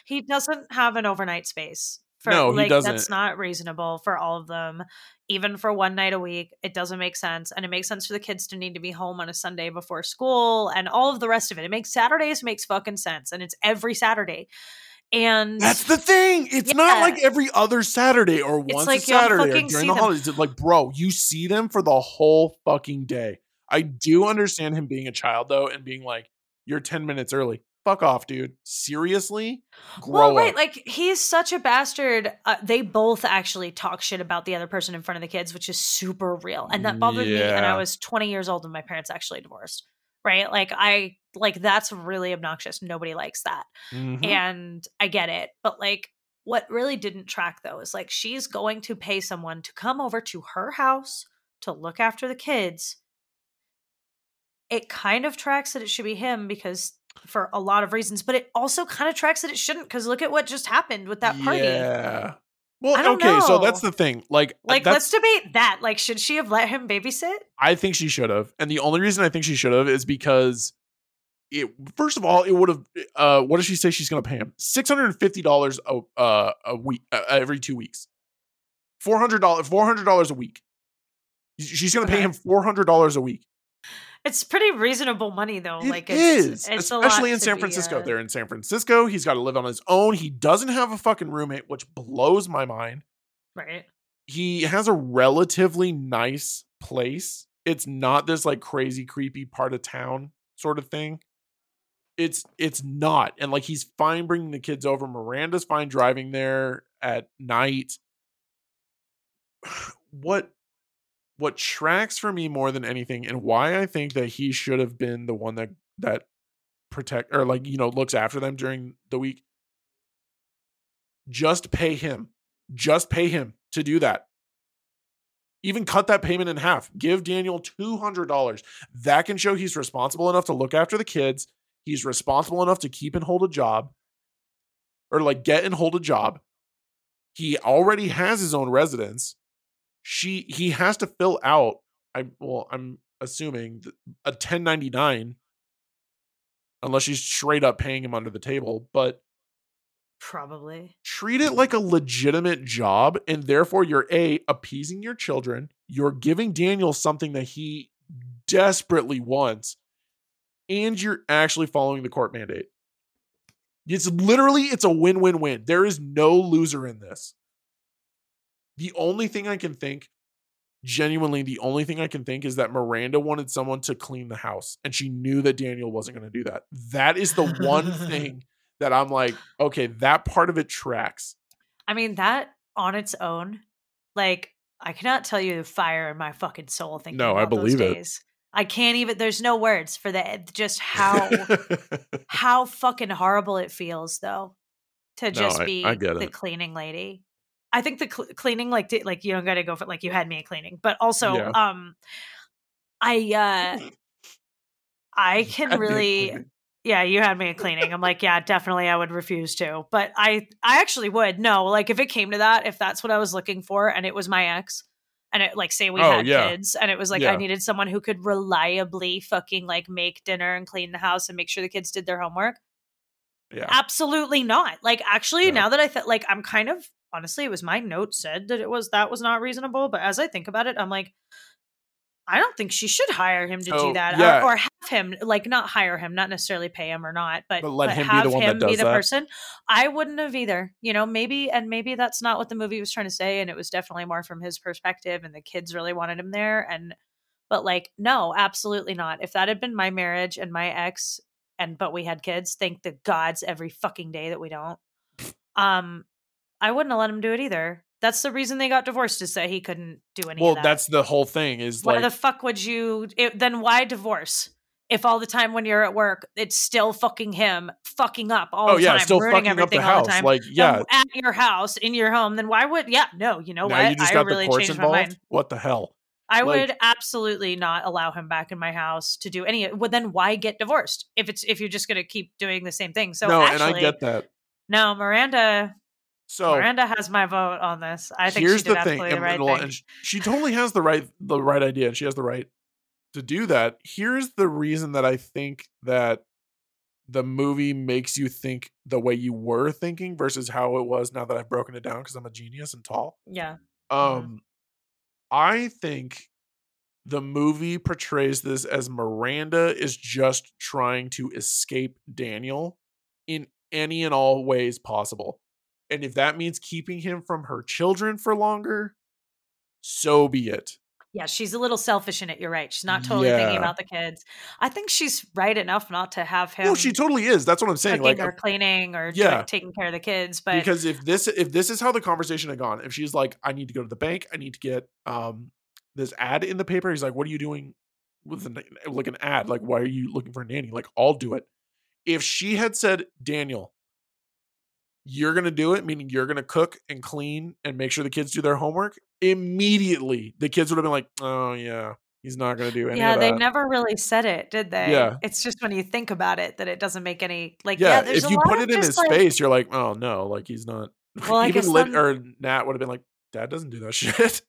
He doesn't have an overnight space. For, No, he like, That's doesn't. That's not reasonable for all of them. Even for one night a week, it doesn't make sense. And it makes sense for the kids to need to be home on a Sunday before school and all of the rest of it. It makes Saturdays makes fucking sense. And it's every Saturday. And That's the thing. It's not like every other Saturday or It's once like a Saturday during the them. holidays. It's like, bro, you see them for the whole fucking day. I do understand him being a child though, and being like, "You're ten minutes early." Fuck off, dude. Seriously, grow well, right, up. like he's such a bastard. Uh, they both actually talk shit about the other person in front of the kids, which is super real, and that bothered me. And I was 20 years old, and my parents actually divorced. Right, like I like that's really obnoxious. Nobody likes that, Mhm. and I get it. But like, what really didn't track though is like she's going to pay someone to come over to her house to look after the kids. It kind of tracks that it should be him because for a lot of reasons, but it also kind of tracks that it shouldn't because look at what just happened with that party. Yeah. Well, okay, so that's the thing. Like, uh, Like, let's debate that. Like, should she have let him babysit? I think she should have, and the only reason I think she should have is because it. First of all, it would have. Uh, what does she say she's going to pay him? Six hundred and fifty dollars a uh, a week uh, every two weeks. Four hundred dollars. Four hundred dollars a week. She's going to pay him four hundred dollars a week. It's pretty reasonable money, though. It like, is, it's, it's especially in San be, Francisco. uh, They're in San Francisco. He's got to live on his own. He doesn't have a fucking roommate, which blows my mind. right. he has a relatively nice place. It's not this like crazy creepy part of town sort of thing. It's it's not. And like he's fine bringing the kids over. Miranda's fine driving there at night. [sighs] What what tracks for me more than anything and why I think that he should have been the one that that protect or like you know looks after them during the week. Just pay him. Just pay him to do that. Even cut that payment in half. Give daniel $200 that can show he's responsible enough to look after the kids. He's responsible enough to keep and hold a job or like get and hold a job. He already has his own residence she he has to fill out i well i'm assuming a 1099 unless she's straight up paying him under the table but Probably. treat it like a legitimate job and therefore you're a appeasing your children you're giving daniel something that he desperately wants and you're actually following the court mandate. It's literally it's a win-win-win. There is no loser in this the only thing i can think genuinely the only thing i can think is that miranda wanted someone to clean the house and she knew that daniel wasn't going to do that that is the one [laughs] thing that i'm like okay that part of it tracks I mean, that on its own, like, I cannot tell you the fire in my fucking soul thinking No, I about those believe it. I can't even. There's no words for that. Just how [laughs] how fucking horrible it feels, though, to just I- be I the cleaning lady. I think the cl- cleaning, like, di- like you don't got to go for like you had me cleaning, but also, Yeah. um, I uh, [laughs] I can really yeah, you had me cleaning. I'm like, yeah, definitely I would refuse to. But I I actually would. No, like if it came to that, if that's what I was looking for and it was my ex and it like say we Oh, had yeah. kids and it was like Yeah. I needed someone who could reliably fucking like make dinner and clean the house and make sure the kids did their homework. Yeah. Absolutely not. Like actually Yeah. now that I thought like I'm kind of honestly it was my note said that it was that was not reasonable, but as I think about it, I'm like I don't think she should hire him to So, do that yeah. or, or have him like not hire him, not necessarily pay him or not, but, But let him be the have one that him be the that. person. I wouldn't have either. You know, maybe and maybe that's not what the movie was trying to say and it was definitely more from his perspective and the kids really wanted him there and but like no, absolutely not. If that had been my marriage and my ex and but we had kids, thank the gods every fucking day that we don't. Um I wouldn't have let him do it either. That's the reason they got divorced is that he couldn't do any Well, of that. that's the whole thing. Is why like the fuck would you it, then why divorce? If all the time when you're at work, it's still fucking him fucking up all oh the yeah, time, still ruining fucking up everything the all the time. Like yeah, at your house, in your home, then why would yeah, no, you know now what? you just I got really the changed my mind. What the hell? I Like- would absolutely not allow him back in my house to do any. Well, then why get divorced if it's if you're just going to keep doing the same thing? So no, actually, and I get that. no, Miranda. So Miranda has my vote on this. I think here's she did the thing, the right thing. and she totally has the right the right idea, and she has the right to do that. Here's the reason that I think that the movie makes you think the way you were thinking versus how it was now that I've broken it down because I'm a genius and tall. yeah, Um, I think the movie portrays this as Miranda is just trying to escape Daniel in any and all ways possible. And if that means keeping him from her children for longer, so be it. yeah, she's a little selfish in it. You're right. She's not totally thinking about the kids. I think she's right enough not to have him. No, she totally is. That's what I'm saying. Like or cleaning or Yeah. yeah. taking care of the kids, but because if this if this is how the conversation had gone, if she's like, I need to go to the bank, I need to get um this ad in the paper. He's like, What are you doing with an, like an ad? Like, why are you looking for a nanny? Like, I'll do it. If she had said, Daniel, you're gonna do it, meaning you're gonna cook and clean and make sure the kids do their homework, immediately the kids would have been like, Oh yeah, he's not gonna do any yeah, they never really said it, did they? Yeah. It's just when you think about it that it doesn't make any like yeah. yeah, if you put it in his like- face, you're like, oh no, like he's not. [laughs] Well, I Even guess Lit or Nat would have been like, Dad doesn't do that [laughs] shit.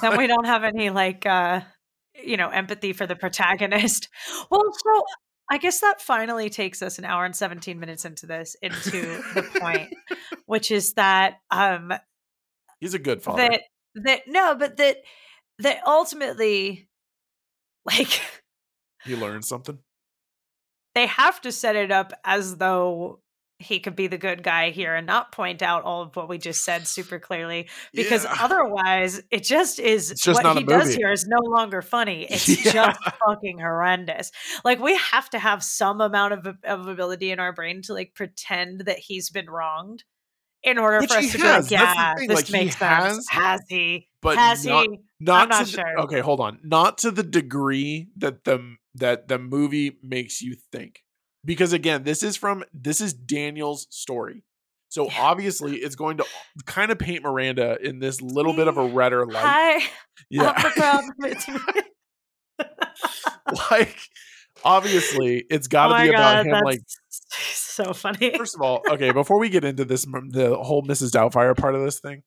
Then we don't have any like uh you know empathy for the protagonist. [laughs] Well, so I guess that finally takes us an hour and 17 minutes into this into the point, [laughs] which is that um He's a good father. that that no, but that that ultimately like he learned something. they have to set it up as though he could be the good guy here and not point out all of what we just said super clearly because Yeah. otherwise it just is It's just what he does here is no longer funny [laughs] it's Yeah. just fucking horrendous like we have to have some amount of, of ability in our brain to like pretend that he's been wronged in order Which for us to has. be like yeah this like, makes has, sense has he but has not, he not, not to the- okay, hold on. Not to the degree that the that the movie makes you think. Because again, this is from this is Daniel's story. So Yeah. obviously it's going to kind of paint Miranda in this little bit of a [laughs] redder light. hi Yeah. I'm the problem. It's me. like obviously it's got to oh be about God, him like so funny First of all, okay, before we get into this, the whole Mrs. Doubtfire part of this thing,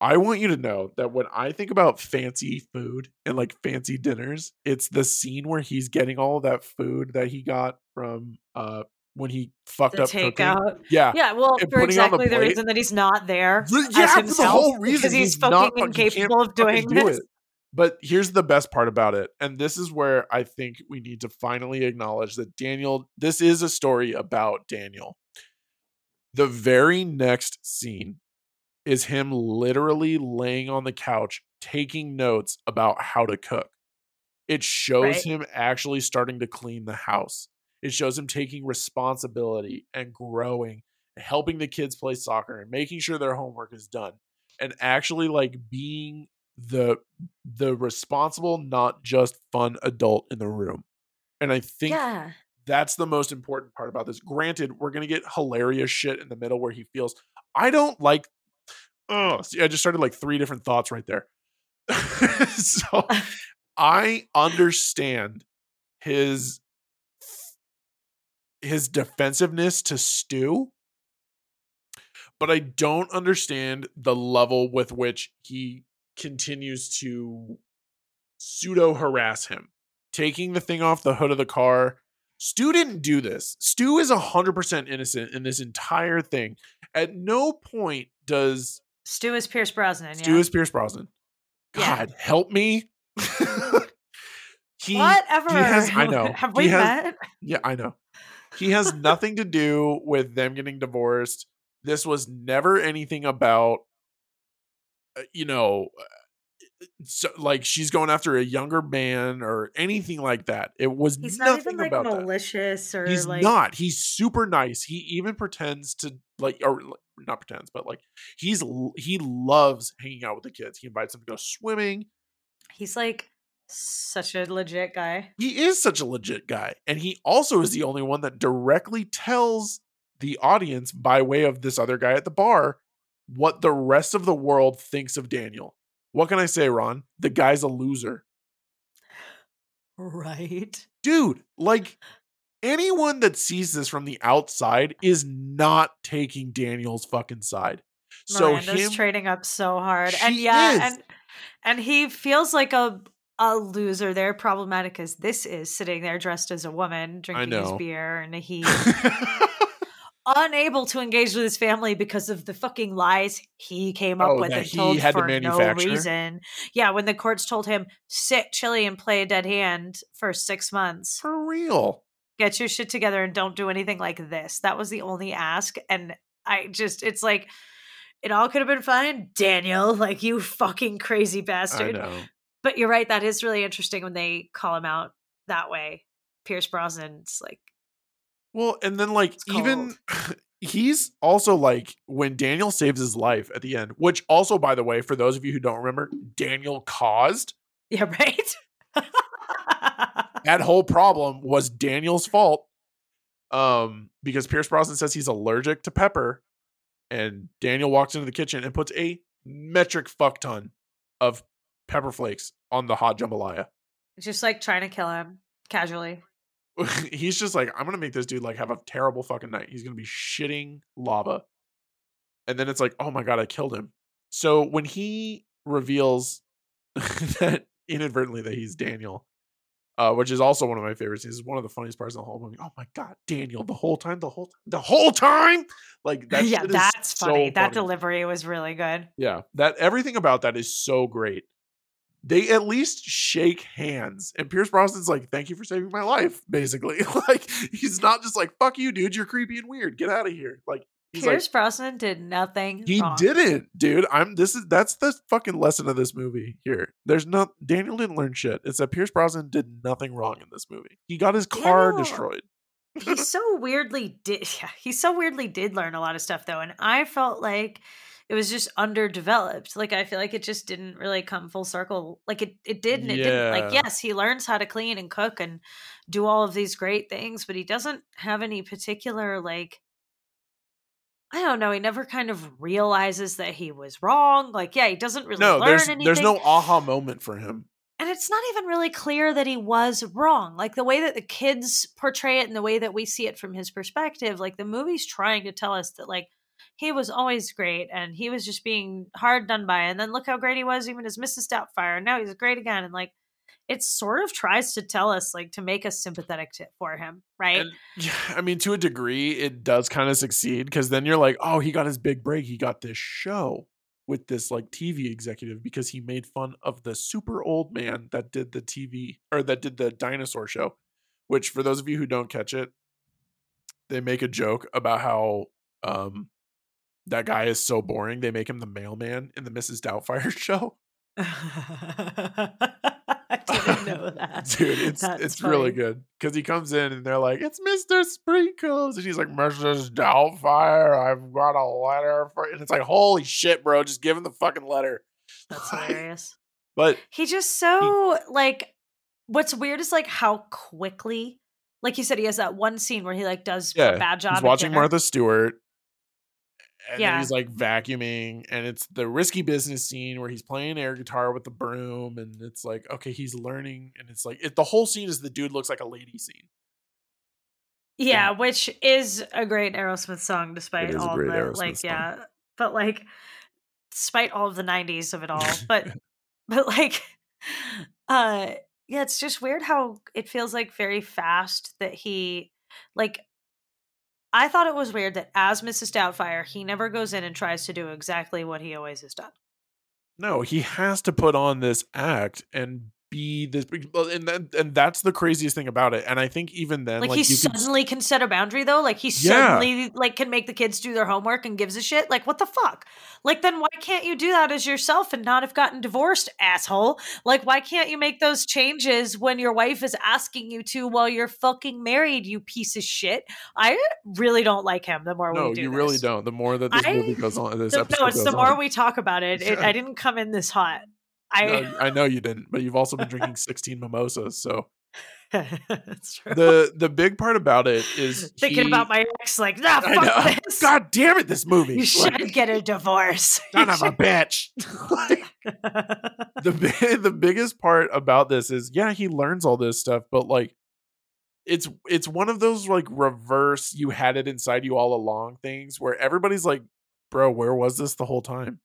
I want you to know that when I think about fancy food and like fancy dinners, it's the scene where he's getting all that food that he got from uh when he fucked the up cooking. takeout. Yeah. Yeah, well, and for on the exactly the, reason that he's not there. The- as yeah, for the whole reason because he's, he's fucking not fucking- he can't incapable of doing do this. it. But here's the best part about it. And this is where I think we need to finally acknowledge that Daniel, this is a story about Daniel. The very next scene is him literally laying on the couch taking notes about how to cook. It shows Right. him actually starting to clean the house. It shows him taking responsibility and growing, helping the kids play soccer and making sure their homework is done and actually like being the the responsible not just fun adult in the room and i think Yeah. that's the most important part about this granted we're gonna get hilarious shit in the middle where he feels i don't like oh see i just started like three different thoughts right there [laughs] so [laughs] i understand his his defensiveness to Stu, but I don't understand the level with which he continues to pseudo harass him, taking the thing off the hood of the car. Stu didn't do this. Stu is 100% innocent in this entire thing. At no point does Stu is Pierce Brosnan. Stu yeah. is Pierce Brosnan. Yeah. God, help me. [laughs] he, Whatever. he has- I [laughs] know. Have He we has- met? Yeah, I know. [laughs] He has nothing to do with them getting divorced. This was never anything about, uh, you know, uh, so, like she's going after a younger man or anything like that. It was He's not nothing even like about that. malicious or He's like not. He's super nice. He even pretends to like, or like, not pretends, but like he's he loves hanging out with the kids. He invites them to go swimming. he's like such a legit guy. He is such a legit guy, and he also is the only one that directly tells the audience by way of this other guy at the bar what the rest of the world thinks of Daniel. What can I say, Ron? The guy's a loser. Right. dude, like anyone that sees this from the outside is not taking Daniel's fucking side. So Miranda's him, trading up so hard. And yeah, is. and and he feels like a a loser there, problematic as this is, sitting there dressed as a woman, drinking his beer, and he [laughs] unable to engage with his family because of the fucking lies he came up Oh, with and he told had to for no reason. Yeah, when the courts told him sit chili and play a dead hand for six months, for real. Get your shit together and don't do anything like this. That was the only ask, and I just it's like it all could have been fine, Daniel. Like you fucking crazy I bastard. know. But you're right. That is really interesting when they call him out that way. Pierce Brosnan's like Well, and then like even [laughs] he's also like when Daniel saves his life at the end, which also, by the way, for those of you who don't remember, Daniel caused yeah, [laughs] right. That whole problem was Daniel's fault. Um, because Pierce Brosnan says he's allergic to pepper, and Daniel walks into the kitchen and puts a metric fuck ton of pepper flakes on the hot jambalaya. just like trying to kill him casually. [laughs] he's just like, I'm gonna make this dude like have a terrible fucking night. He's gonna be shitting lava. And then it's like, oh my god, I killed him. So when he reveals [laughs] that inadvertently that he's Daniel, uh, which is also one of my favorites. This is one of the funniest parts of the whole movie. Oh my god, Daniel, the whole time, the whole time, the whole time. Like [laughs] that. yeah, that's so funny. That funny. delivery was really good. Yeah, that everything about that is so great. They at least shake hands, and Pierce Brosnan's like, "Thank you for saving my life." Basically, [laughs] like he's not just like, "Fuck you, dude. You're creepy and weird. Get out of here." Like he's Pierce like, Brosnan did nothing. he wrong. didn't, dude. I'm. This is that's the fucking lesson of this movie. Here, there's not. Daniel didn't learn shit. It's that Pierce Brosnan did nothing wrong in this movie. He got his car Daniel- destroyed. he so weirdly did [laughs] yeah, he so weirdly did learn a lot of stuff though and i felt like it was just underdeveloped like i feel like it just didn't really come full circle like it, it did and it didn't like yes he learns how to clean and cook and do all of these great things but he doesn't have any particular like i don't know he never kind of realizes that he was wrong like yeah he doesn't really No, learn there's anything there's no aha moment for him. and it's not even really clear that he was wrong like the way that the kids portray it and the way that we see it from his perspective like the movie's trying to tell us that like he was always great and he was just being hard done by and then look how great he was even as mrs doubtfire and now he's great again and like it sort of tries to tell us like to make us sympathetic to, for him right And I mean, to a degree, it does kind of succeed because then you're like, oh, he got his big break. He got this show with this like TV executive because he made fun of the super old man that did the TV or that did the dinosaur show. Which, for those of you who don't catch it, they make a joke about how um that guy is so boring. They make him the mailman in the Mrs. Doubtfire [laughs] show. [laughs] that Dude, [laughs] it's That's it's really good because he comes in and they're like, "It's Mister Sprinkles," and he's like, "Mrs. Doubtfire, I've got a letter for," you." and it's like, "Holy shit, bro! Just give him the fucking letter." [laughs] that's hilarious But He just so like what's weird is like how quickly like you said he has that one scene where he like does yeah, a bad job he's watching. Martha Stewart, and Yeah. he's like vacuuming, and it's the risky business scene where he's playing air guitar with the broom, and it's like, okay, he's learning, and it's like it, the whole scene is the dude looks like a lady scene. Yeah, which is a great Aerosmith song, despite all the Aerosmith like, song. yeah, but like, despite all of the '90s of it all, [laughs] but but like, [laughs] uh, yeah, it's just weird how it feels like very fast that he, like, I thought it was weird that as Mrs. Doubtfire, he never goes in and tries to do exactly what he always has done. No, he has to put on this act and be this well, and then and that's the craziest thing about it. And I think even then Like, like, he you can suddenly can set a boundary though. Like he Yeah. suddenly like can make the kids do their homework and gives a shit. Like what the fuck? Like then why can't you do that as yourself and not have gotten divorced, asshole? Like why can't you make those changes when your wife is asking you to while you're fucking married? You piece of shit. I really don't like him. The more No, we do you really don't. The more that this I- movie goes on, this The- episode no, it's the more on. we talk about it. it [laughs] I didn't come in this hot. I No, [laughs] I know you didn't, but you've also been drinking 16 mimosas. So that's true. the the big part about it is Thinking he- about my ex, like, nah, fuck this. God damn it, this movie. you Like, should get a divorce. [laughs] son of a bitch. [laughs] Like, the the biggest part about this is yeah, he learns all this stuff, but like it's it's one of those like reverse you had it inside you all along things where everybody's like, bro, where was this the whole time?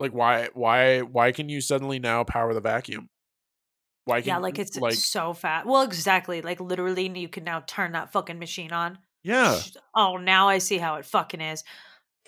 Like why why why can you suddenly now power the vacuum? Why can yeah, like it's like so fat. Well, exactly. Like literally, you can now turn that fucking machine on. yeah. Oh, now I see how it fucking is.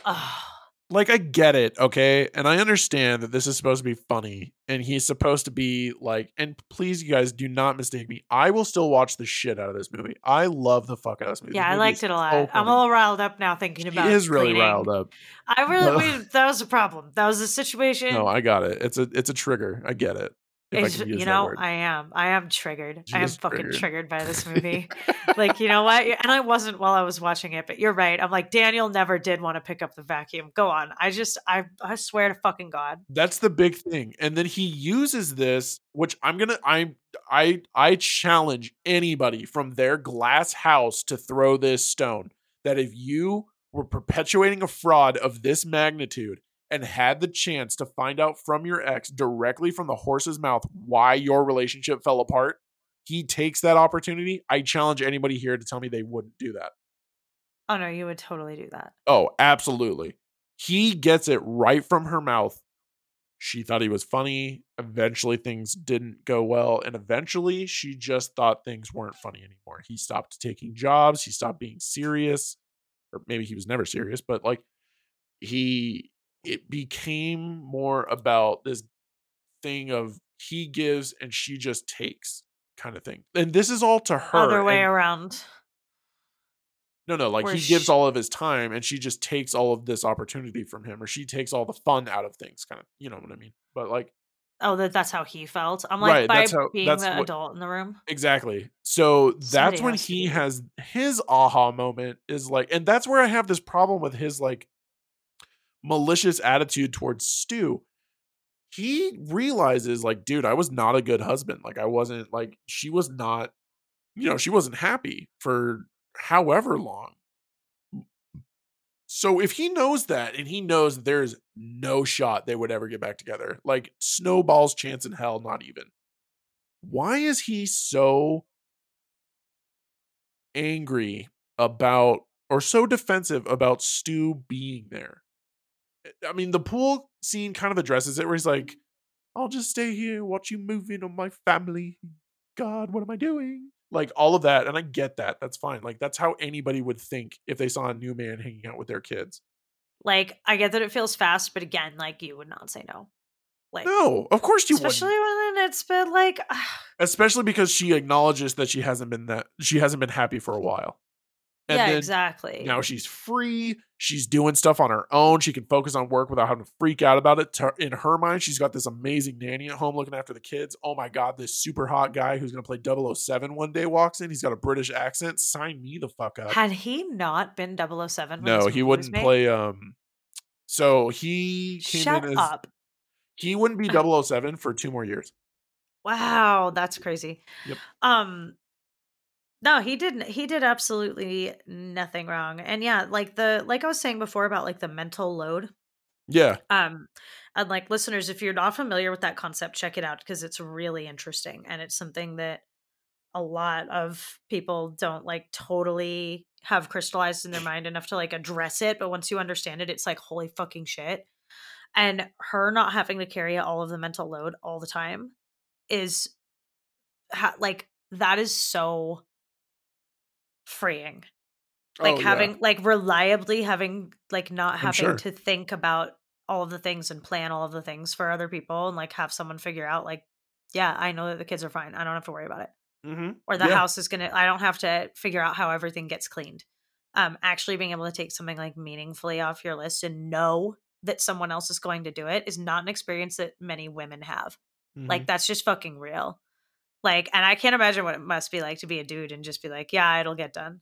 Oh, like I get it, okay? And I understand that this is supposed to be funny and he's supposed to be like and please you guys do not mistake me. I will still watch the shit out of this movie. I love the fuck out of this movie. yeah, This I liked it a lot. so I'm a funny. little riled up now thinking about. He is really cleaning. riled up. I really that was a problem. That was a situation. No, I got it. It's a it's a trigger. I get it. If I can use you know. I am. I am triggered. She I am fucking triggered. triggered by this movie. [laughs] like, you know what? And I wasn't while I was watching it, but you're right. I'm like, Daniel never did want to pick up the vacuum. Go on. I just, I, I swear to fucking God. That's the big thing. And then he uses this, which I'm gonna I I I challenge anybody from their glass house to throw this stone. That if you were perpetuating a fraud of this magnitude and had the chance to find out from your ex directly from the horse's mouth why your relationship fell apart, he takes that opportunity. I challenge anybody here to tell me they wouldn't do that. Oh no, you would totally do that. Oh, absolutely. He gets it right from her mouth. She thought he was funny. Eventually, things didn't go well. And eventually, she just thought things weren't funny anymore. He stopped taking jobs. He stopped being serious. Or maybe he was never serious, but like he, it became more about this thing of he gives and she just takes kind of thing. And this is all to her. Other way and- around. no, no, like Where he gives all of his time and she just takes all of this opportunity from him, or she takes all the fun out of things, kind of, you know what I mean? But like, Oh, that that's how he felt. I'm like Right, by that's how- being that's the what- adult in the room. exactly. So Somebody that's when has he has his aha moment is like, and that's where I have this problem with his like malicious attitude towards Stu. He realizes, like, dude, I was not a good husband. Like, I wasn't, like, she was not, you know, she wasn't happy for however long. So if he knows that and he knows that there's no shot they would ever get back together, like snowball's chance in hell, not even. Why is he so angry about or so defensive about Stu being there? I mean, the pool scene kind of addresses it where he's like, I'll just stay here, watch you move in on my family. God, what am I doing? Like all of that. And I get that. That's fine. Like that's how anybody would think if they saw a new man hanging out with their kids. Like I get that it feels fast, but again, like you would not say no. Like No, of course you especially wouldn't. when it's been like [sighs] Especially because she acknowledges that she hasn't been that she hasn't been happy for a while. And yeah, exactly. now she's free. She's doing stuff on her own. She can focus on work without having to freak out about it. In her mind, she's got this amazing nanny at home looking after the kids. Oh my God, this super hot guy who's going to play 007 one day walks in. He's got a British accent. Sign me the fuck up. Had he not been 007? no, he wouldn't play. Um, so he came Shut in as up. he wouldn't be [laughs] 007 for two more years. Wow, that's crazy. Yep. Um no, he didn't he did absolutely nothing wrong. And yeah, like the like I was saying before about like the mental load. Yeah, Um and like listeners, if you're not familiar with that concept, check it out because it's really interesting and it's something that a lot of people don't like totally have crystallized in their mind enough to like address it but once you understand it it's like holy fucking shit and her not having to carry all of the mental load all the time is ha- like that is so freeing like Oh, yeah. having like reliably having like not having sure. to think about all of the things and plan all of the things for other people and like have someone figure out like yeah i know that the kids are fine i don't have to worry about it Mm-hmm. or the Yeah. house is gonna i don't have to figure out how everything gets cleaned um actually being able to take something like meaningfully off your list and know that someone else is going to do it is not an experience that many women have Mm-hmm. like that's just fucking real like and i can't imagine what it must be like to be a dude and just be like yeah it'll get done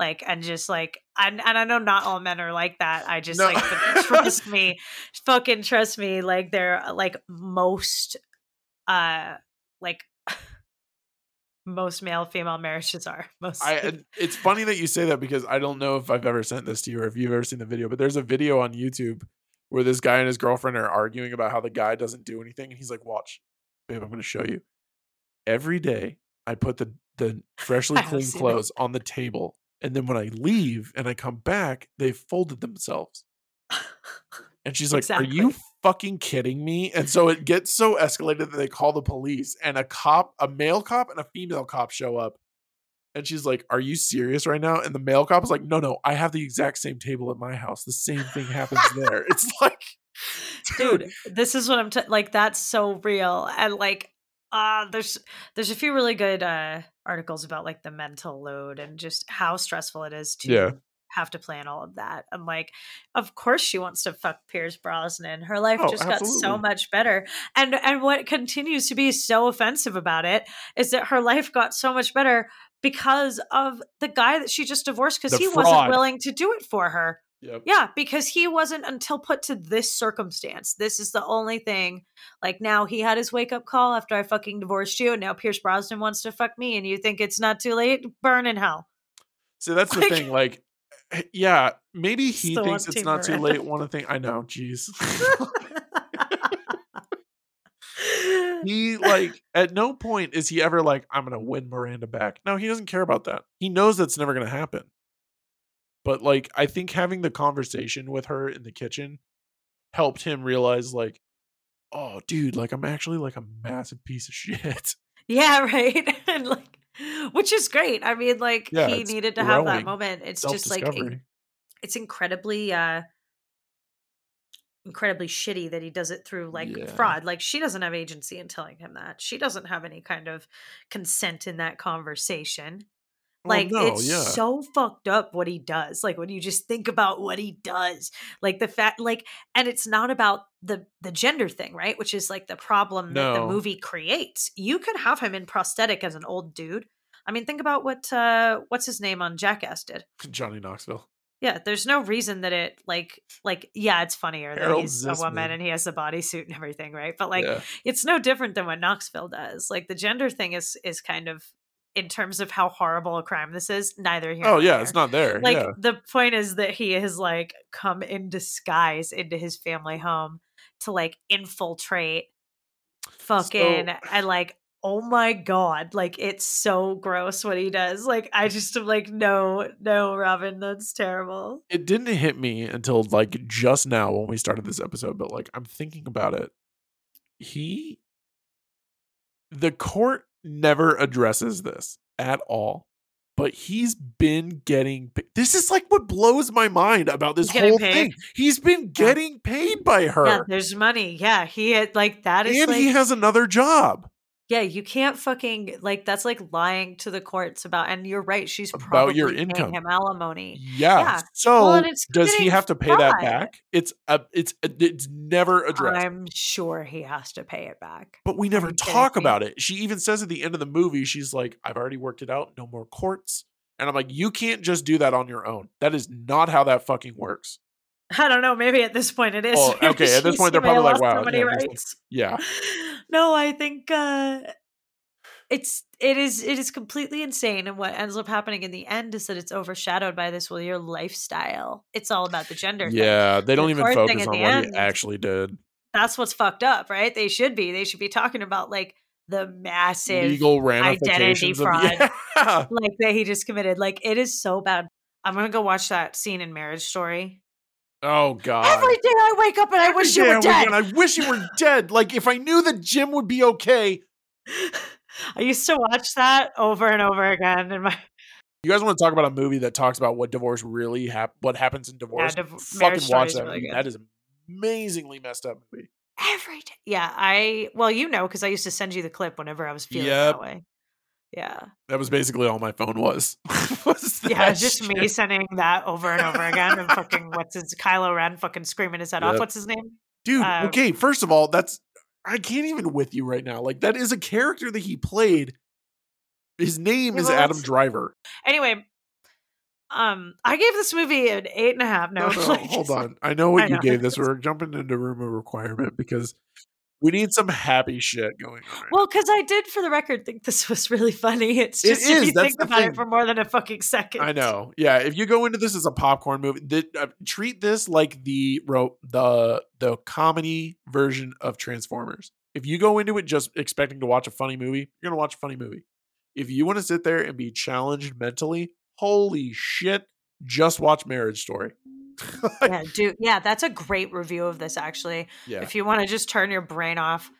like and just like and, and i know not all men are like that i just No. like trust me fucking trust me like they're like most uh like [laughs] most male female marriages are most [laughs] I it's funny that you say that because I don't know if I've ever sent this to you or if you've ever seen the video, but there's a video on YouTube where this guy and his girlfriend are arguing about how the guy doesn't do anything, and he's like, "Watch, babe, I'm going to show you. Every day, I put the the [laughs] freshly I have clean seen it. clothes on the table, and then when I leave and I come back, they've folded themselves." And she's [laughs] like, "Are you fucking kidding me?" And so it gets so escalated that they call the police, and a cop, a male cop, and a female cop show up. And she's like, "Are you serious right now?" And the male cop is like, "No, no, I have the exact same table at my house. The same thing happens there." [laughs] It's like, dude this is what i'm t- like that's so real and like uh there's there's a few really good uh articles about like the mental load and just how stressful it is to Yeah. have to plan all of that I'm like of course she wants to fuck Pierce Brosnan her life Oh, just got so much better and and what continues to be so offensive about it is that her life got so much better because of the guy that she just divorced because he fraud. wasn't willing to do it for her Yep. yeah, because he wasn't until put to this circumstance. This is the only thing. Like now he had his wake up call after I fucking divorced you, and now Pierce Brosnan wants to fuck me, and you think it's not too late? Burn in hell. So that's [laughs] the Like- thing. Like, eh, yeah, maybe he thinks it's not too late. [laughs] One thing I know, jeez. [laughs] he like at no point is he ever like i'm gonna win miranda back no he doesn't care about that he knows that's never gonna happen but like i think having the conversation with her in the kitchen helped him realize like oh dude like i'm actually like a massive piece of [laughs] shit yeah, right. [laughs] and like, which is great. I mean, like Yeah, he needed to have that moment. It's just like it's incredibly uh incredibly shitty that he does it through like Yeah. fraud like she doesn't have agency in telling him that she doesn't have any kind of consent in that conversation like Oh, no, it's yeah. so fucked up what he does like when you just think about what he does like the fact like and it's not about the the gender thing right which is like the problem that the movie creates you could have him in prosthetic as an old dude i mean think about what uh what's his name on jackass did johnny knoxville yeah, there's no reason that it like like yeah, it's funnier that Harold he's a woman and he has a bodysuit and everything, right? But like yeah. it's no different than what Knoxville does. Like the gender thing is is kind of in terms of how horrible a crime this is, neither here. oh yeah there. it's not there like yeah the point is that he has like come in disguise into his family home to like infiltrate fucking and like oh my god like it's so gross what he does like i just am like no no robin that's terrible it didn't hit me until like just now when we started this episode but like i'm thinking about it he the court never addresses this at all but he's been getting this is like what blows my mind about this He's whole thing. He's been Yeah. getting paid by her. yeah there's money. Yeah he had like that is and like he has another job yeah you can't fucking like that's like lying to the courts about and you're right she's About probably your paying income. him alimony yeah, Yeah. so Well, does he have to pay that back it's a it's uh, it's never addressed i'm sure he has to pay it back But we never kidding talk about it. She even says at the end of the movie, she's like, I've already worked it out. No more courts. And I'm like, you can't just do that on your own. That is not how that fucking works. I don't know. Maybe at this point it is. [laughs] Well, okay, at this point, they're she may have probably like, wow, yeah, rights. Yeah. [laughs] No, I think uh, it's it is it is completely insane, and what ends up happening in the end is that it's overshadowed by this. Well, your lifestyle. It's all about the gender. thing. Yeah. They don't The even focus on what end- he actually did. that's what's fucked up, right? They should be. They should be talking about like the massive legal identity ramifications of [laughs] fraud yeah. like that he just committed. Like it is so bad. I'm gonna go watch that scene in Marriage Story. Oh god. Every day I wake up and I wish you were I dead. up, I wish you were [laughs] dead. Like if I knew that Jim would be okay. I used to watch that over and over again in my You guys want to talk about a movie that talks about what divorce really hap- what happens in divorce? div- Fucking watch that really That is amazingly messed up movie. every day. Yeah, I well, you know, because I used to send you the clip whenever I was feeling Yep. that way. Yeah, That was basically all my phone was. [laughs] was yeah, it's just me sending that over and over again, and fucking [laughs] what's his Kylo Ren fucking screaming his head off. What's his name? Dude, uh, okay, first of all, that's I can't even with you right now. Like that is a character that he played. His name is Adam Driver. Anyway, um, I gave this movie an eight and a half. No, No, no, [laughs] hold on. I know what I you know. gave this. We're jumping into room of requirement because we need some happy shit going on. right Well, because I did, for the record, think this was really funny. It's It just if you that's think about thing. it for more than a fucking second. I know. Yeah, if you go into this as a popcorn movie, th- uh, treat this like the ro- the the comedy version of Transformers. If you go into it just expecting to watch a funny movie, you're gonna watch a funny movie. If you want to sit there and be challenged mentally, holy shit, just watch Marriage Story. [laughs] Yeah, dude. Yeah, that's a great review of this. Actually, yeah, if you want to just turn your brain off,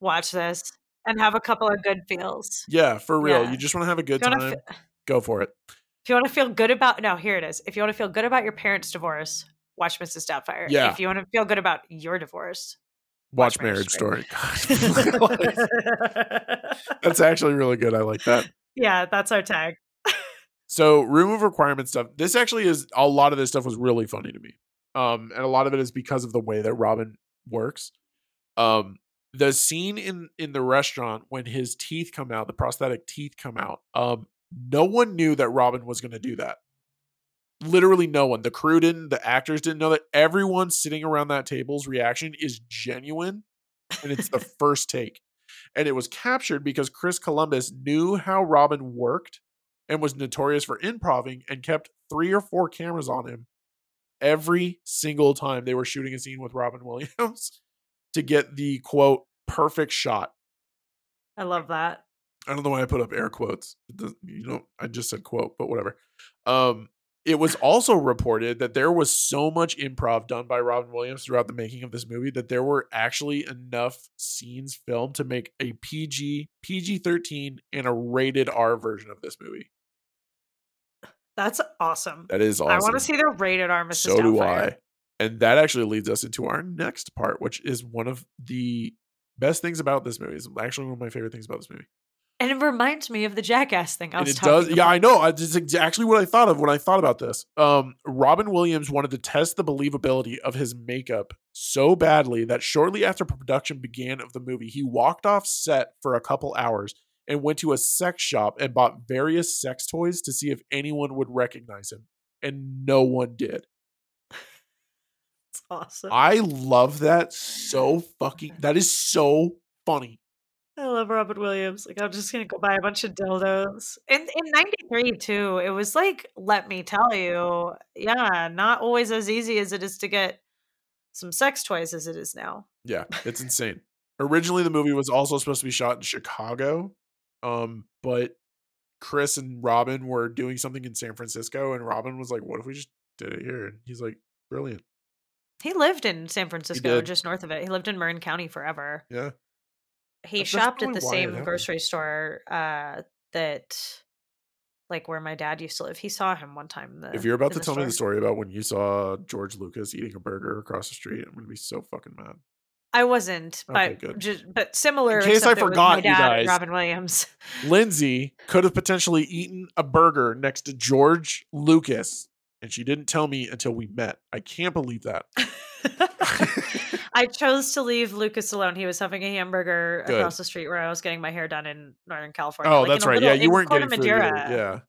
watch this and have a couple of good feels. yeah, for real. Yeah. You just want to have a good If you wanna time. fe- Go for it. if you want to feel good about, no, here it is. If you want to feel good about your parents' divorce, watch Mrs. Doubtfire. Yeah. If you want to feel good about your divorce, Watch, Watch Marriage, Marriage Story. [laughs] [laughs] That's actually really good. I like that. yeah, that's our tag. So room of requirement stuff. This actually is a lot of this stuff was really funny to me. Um, and a lot of it is because of the way that Robin works. Um, the scene in in the restaurant when his teeth come out, the prosthetic teeth come out. Um, no one knew that Robin was going to do that. Literally no one. The crew didn't. The actors didn't know that. Everyone sitting around that table's reaction is genuine, and it's the [laughs] first take. And it was captured because Chris Columbus knew how Robin worked and was notorious for improving and kept three or four cameras on him every single time they were shooting a scene with Robin [laughs] Williams to get the quote perfect shot. I love that. I don't know why I put up air quotes. You know, I just said quote, but whatever. Um, it was also reported that there was so much improv done by Robin Williams throughout the making of this movie that there were actually enough scenes filmed to make a PG, PG 13, and a rated R version of this movie. That's awesome. That is awesome. I want to see the rated R Mrs. So do. I. And that actually leads us into our next part, which is one of the best things about this movie. It's actually one of my favorite things about this movie. And it reminds me of the Jackass thing I And was it talking does. Yeah. I know. It's exactly what I thought of when I thought about this. Um, Robin Williams wanted to test the believability of his makeup so badly that shortly after production began of the movie, he walked off set for a couple hours and went to a sex shop and bought various sex toys to see if anyone would recognize him. And no one did. It's awesome. I love that so fucking. That is so funny. I love Robin Williams. Like I'm just gonna go buy a bunch of dildos. In in '93 too, it was like, let me tell you, yeah, not always as easy as it is to get some sex toys as it is now. Yeah, it's [laughs] insane. Originally, the movie was also supposed to be shot in Chicago, um, but Chris and Robin were doing something in San Francisco, and Robin was like, "What if we just did it here?" And he's like, "Brilliant." He lived in San Francisco, just north of it. He lived in Marin County forever. Yeah, He That's- shopped at the same grocery store uh, that, like, where my dad used to live. He saw him one time. the- if you're about to tell me the story about when you saw George Lucas eating a burger across the street, I'm gonna be so fucking mad. I wasn't, Okay, but just, but similar. In case I except it was forgot, my you guys. Robin Williams. [laughs] Lindsay could have potentially eaten a burger next to George Lucas, and she didn't tell me until we met. I can't believe that. [laughs] I chose to leave Lucas alone. He was having a hamburger Good. across the street where I was getting my hair done in Northern California. Oh, like that's right. little- yeah, you weren't getting food. Yeah.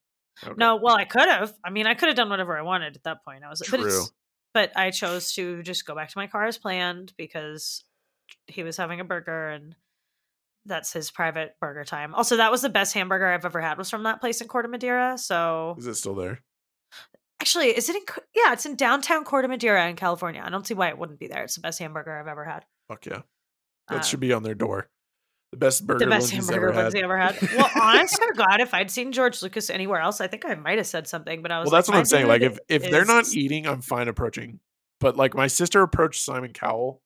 Okay. No, well, I could have. I mean, I could have done whatever I wanted at that point. I was, but True. it's, but I chose to just go back to my car as planned because he was having a burger and that's his private burger time. Also, that was the best hamburger I've ever had was from that place in Corte Madera. So Is it still there? actually, is it in? Yeah, it's in downtown Corte Madera in California. I don't see why it wouldn't be there. It's the best hamburger I've ever had. Fuck yeah. That should um, be on their door. The best burger the best hamburger ever. Lindsay ever had. Well, honest to God, if I'd seen George Lucas anywhere else, I think I might have said something. But I was Well, that's what I'm saying. Like, if if they're not eating, I'm fine approaching. But like, my sister approached Simon Cowell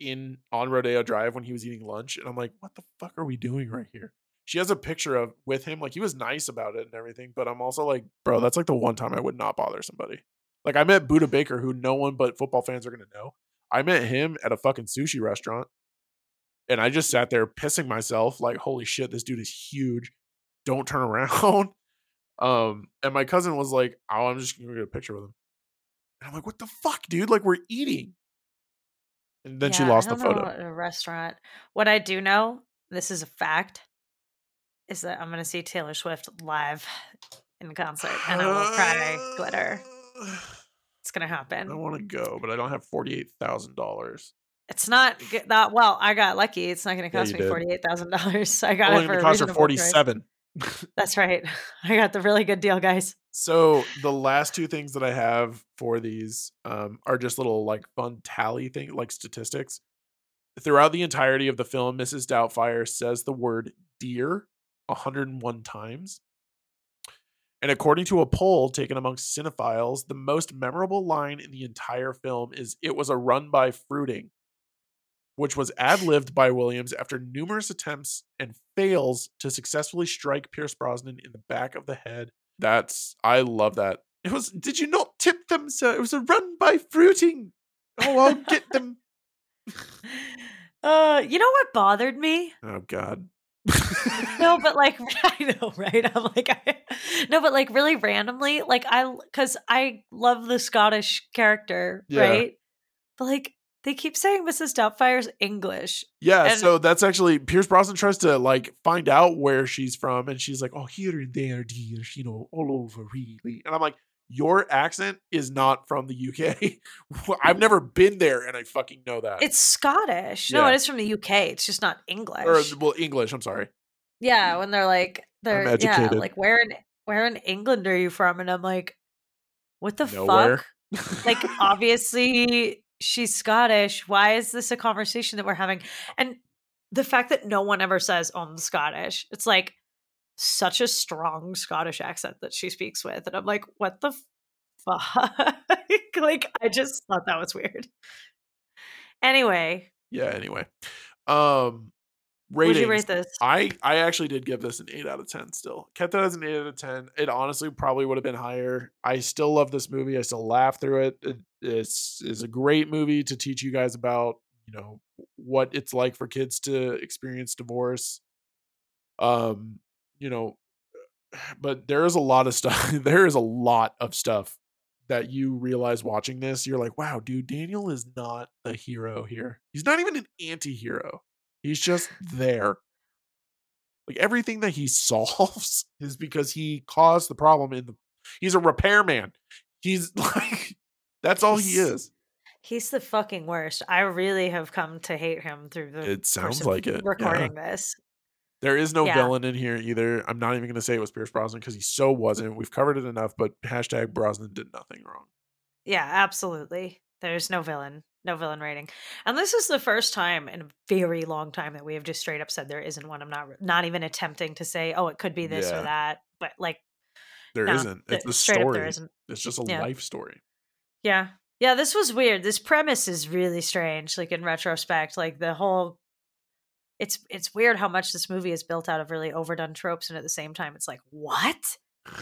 in on Rodeo Drive when he was eating lunch, and I'm like, what the fuck are we doing right here? She has a picture of with him. Like, he was nice about it and everything. But I'm also like, bro, that's like the one time I would not bother somebody. Like, I met Budda Baker, who no one but football fans are gonna know. I met him at a fucking sushi restaurant, and I just sat there pissing myself, like, holy shit, this dude is huge. Don't turn [laughs] around. Um, and my cousin was like, "Oh, I'm just gonna get a picture with him." And I'm like, "What the fuck, dude? Like we're eating." And then she Yeah, I lost the photo. a restaurant. What I do know, this is a fact, is that I'm going to see Taylor Swift live in concert, and I will cry glitter. It's going [sighs] to happen. I want to go, but I don't have forty eight thousand dollars. It's not that well. I got lucky. It's not going to cost you me forty eight thousand dollars. [laughs] I got Only it for cost her forty seven. That's right. [laughs] I got the really good deal, guys. So the last two things that I have for these um, are just little like fun tally thing, like statistics. Throughout the entirety of the film, Mrs. Doubtfire says the word dear 101 times. And according to a poll taken amongst cinephiles, the most memorable line in the entire film is "It was a run by fruiting," which was ad-libbed by Williams after numerous attempts and fails to successfully strike Pierce Brosnan in the back of the head that's I love that. It was. Did you not tip them, sir? It was a run by fruiting. Oh, I'll get them. [laughs] Uh, you know what bothered me? Oh God. no, but [laughs] like [laughs] I know, right? I'm like, I, no, but like really randomly, like I, because I love the Scottish character, Yeah. right? But like they keep saying Mrs. Doubtfire's English. Yeah. And- so that's actually Pierce Brosnan tries to like find out where she's from, and she's like, "Oh, here and there, dear. You know, all over, really." And I'm like, "Your accent is not from the UK. [laughs] I've never been there, and I fucking know that." It's Scottish. No, it is from the UK. It's just not English. or well, English. I'm sorry. yeah, when they're like, they're yeah, like where in where in England are you from? And I'm like, what the Nowhere. fuck? like obviously she's Scottish. Why is this a conversation that we're having? And the fact that no one ever says oh, I'm Scottish, it's like such a strong Scottish accent that she speaks with. And I'm like, what the fuck? [laughs] like, I just thought that was weird. Anyway, yeah. Anyway, um, would ratings. you rate this? I I actually did give this an eight out of ten. Still kept it as an eight out of ten. It honestly probably would have been higher. I still love this movie. I still laugh through it. it it's is a great movie to teach you guys about you know what it's like for kids to experience divorce. Um, you know, [sighs] but there is a lot of stuff. [laughs] there is a lot of stuff that you realize watching this. You're like, wow, dude, Daniel is not the hero here. He's not even an anti-hero. He's just there. Like everything that he [laughs] solves is because he caused the problem in the he's a repairman. He's [laughs] like that's all he is. He's the fucking worst. I really have come to hate him through the It sounds like [laughs] it. yeah. recording this. There is no Yeah. villain in here either. I'm not even gonna say it was Pierce Brosnan because he so wasn't. We've covered it enough, but hashtag Brosnan did nothing wrong. Yeah, absolutely. There's no villain, no villain rating, and this is the first time in a very long time that we have just straight up said there isn't one. I'm not not even attempting to say, oh, it could be this Yeah. or that, but like There no, not It's a up there story. isn't. It's just a Yeah. life story. Yeah, yeah. This was weird. This premise is really strange. Like in retrospect, like the whole. It's it's weird how much this movie is built out of really overdone tropes, and at the same time, it's like what? [laughs]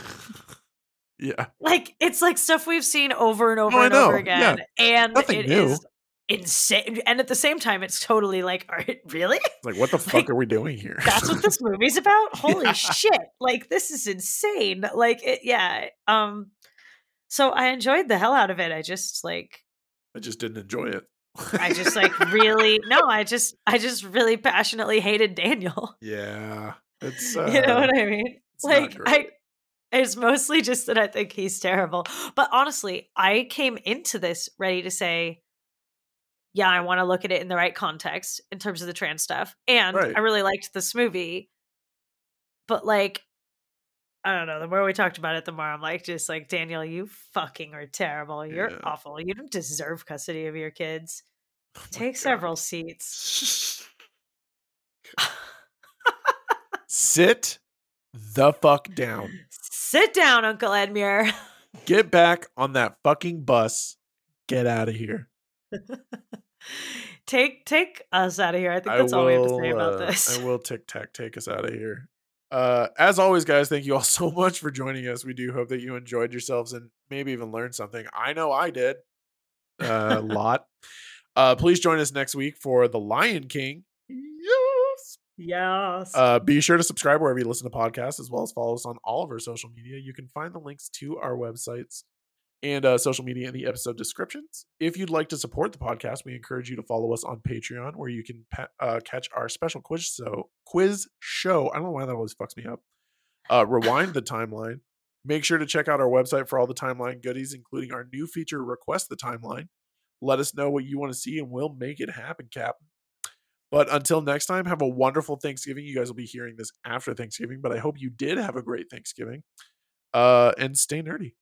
yeah. Like it's like stuff we've seen over and over Oh, and over again, and Nothing it new. is insane. And at the same time, it's totally like, are it really? Like, what the [laughs] fuck Like, are we doing here? That's what this [laughs] movie's about. Holy Yeah. shit! Like this is insane. Like it, yeah. Um. So I enjoyed the hell out of it. I just like I just didn't enjoy it. I just like [laughs] really no. I just I just really passionately hated Daniel. Yeah. [laughs] It's uh, you know what I mean? Like I. It's mostly just that I think he's terrible. But honestly, I came into this ready to say, yeah, I want to look at it in the right context in terms of the trans stuff. And Right. I really liked this movie. But like, I don't know, the more we talked about it, the more I'm like, just like, Daniel, you fucking are terrible. You're Yeah. awful. You don't deserve custody of your kids. Oh Take several seats. sit the fuck down. Sit down, Uncle Edmure. Get back on that fucking bus. Get out of here. [laughs] take take us out of here. I think that's I all we have to say about uh, this. I will tic tac take us out of here. Uh, as always, guys, thank you all [laughs] so much for joining us. We do hope that you enjoyed yourselves and maybe even learned something. I know I did uh, a [laughs] lot. Uh, please join us next week for The Lion King. Yes. Yes. Uh, be sure to subscribe wherever you listen to podcasts, as well as follow us on all of our social media. You can find the links to our websites and uh, social media in the episode descriptions. If you'd like to support the podcast, we encourage you to follow us on Patreon, where you can uh, catch our special quiz show. Quiz show. I don't know why that always fucks me up. Uh, rewind the timeline. Make sure to check out our website for all the timeline goodies, including our new feature, Request the Timeline. Let us know what you want to see, and we'll make it happen, Cap. But until next time, have a wonderful Thanksgiving. You guys will be hearing this after Thanksgiving, but I hope you did have a great Thanksgiving. Uh, and stay nerdy.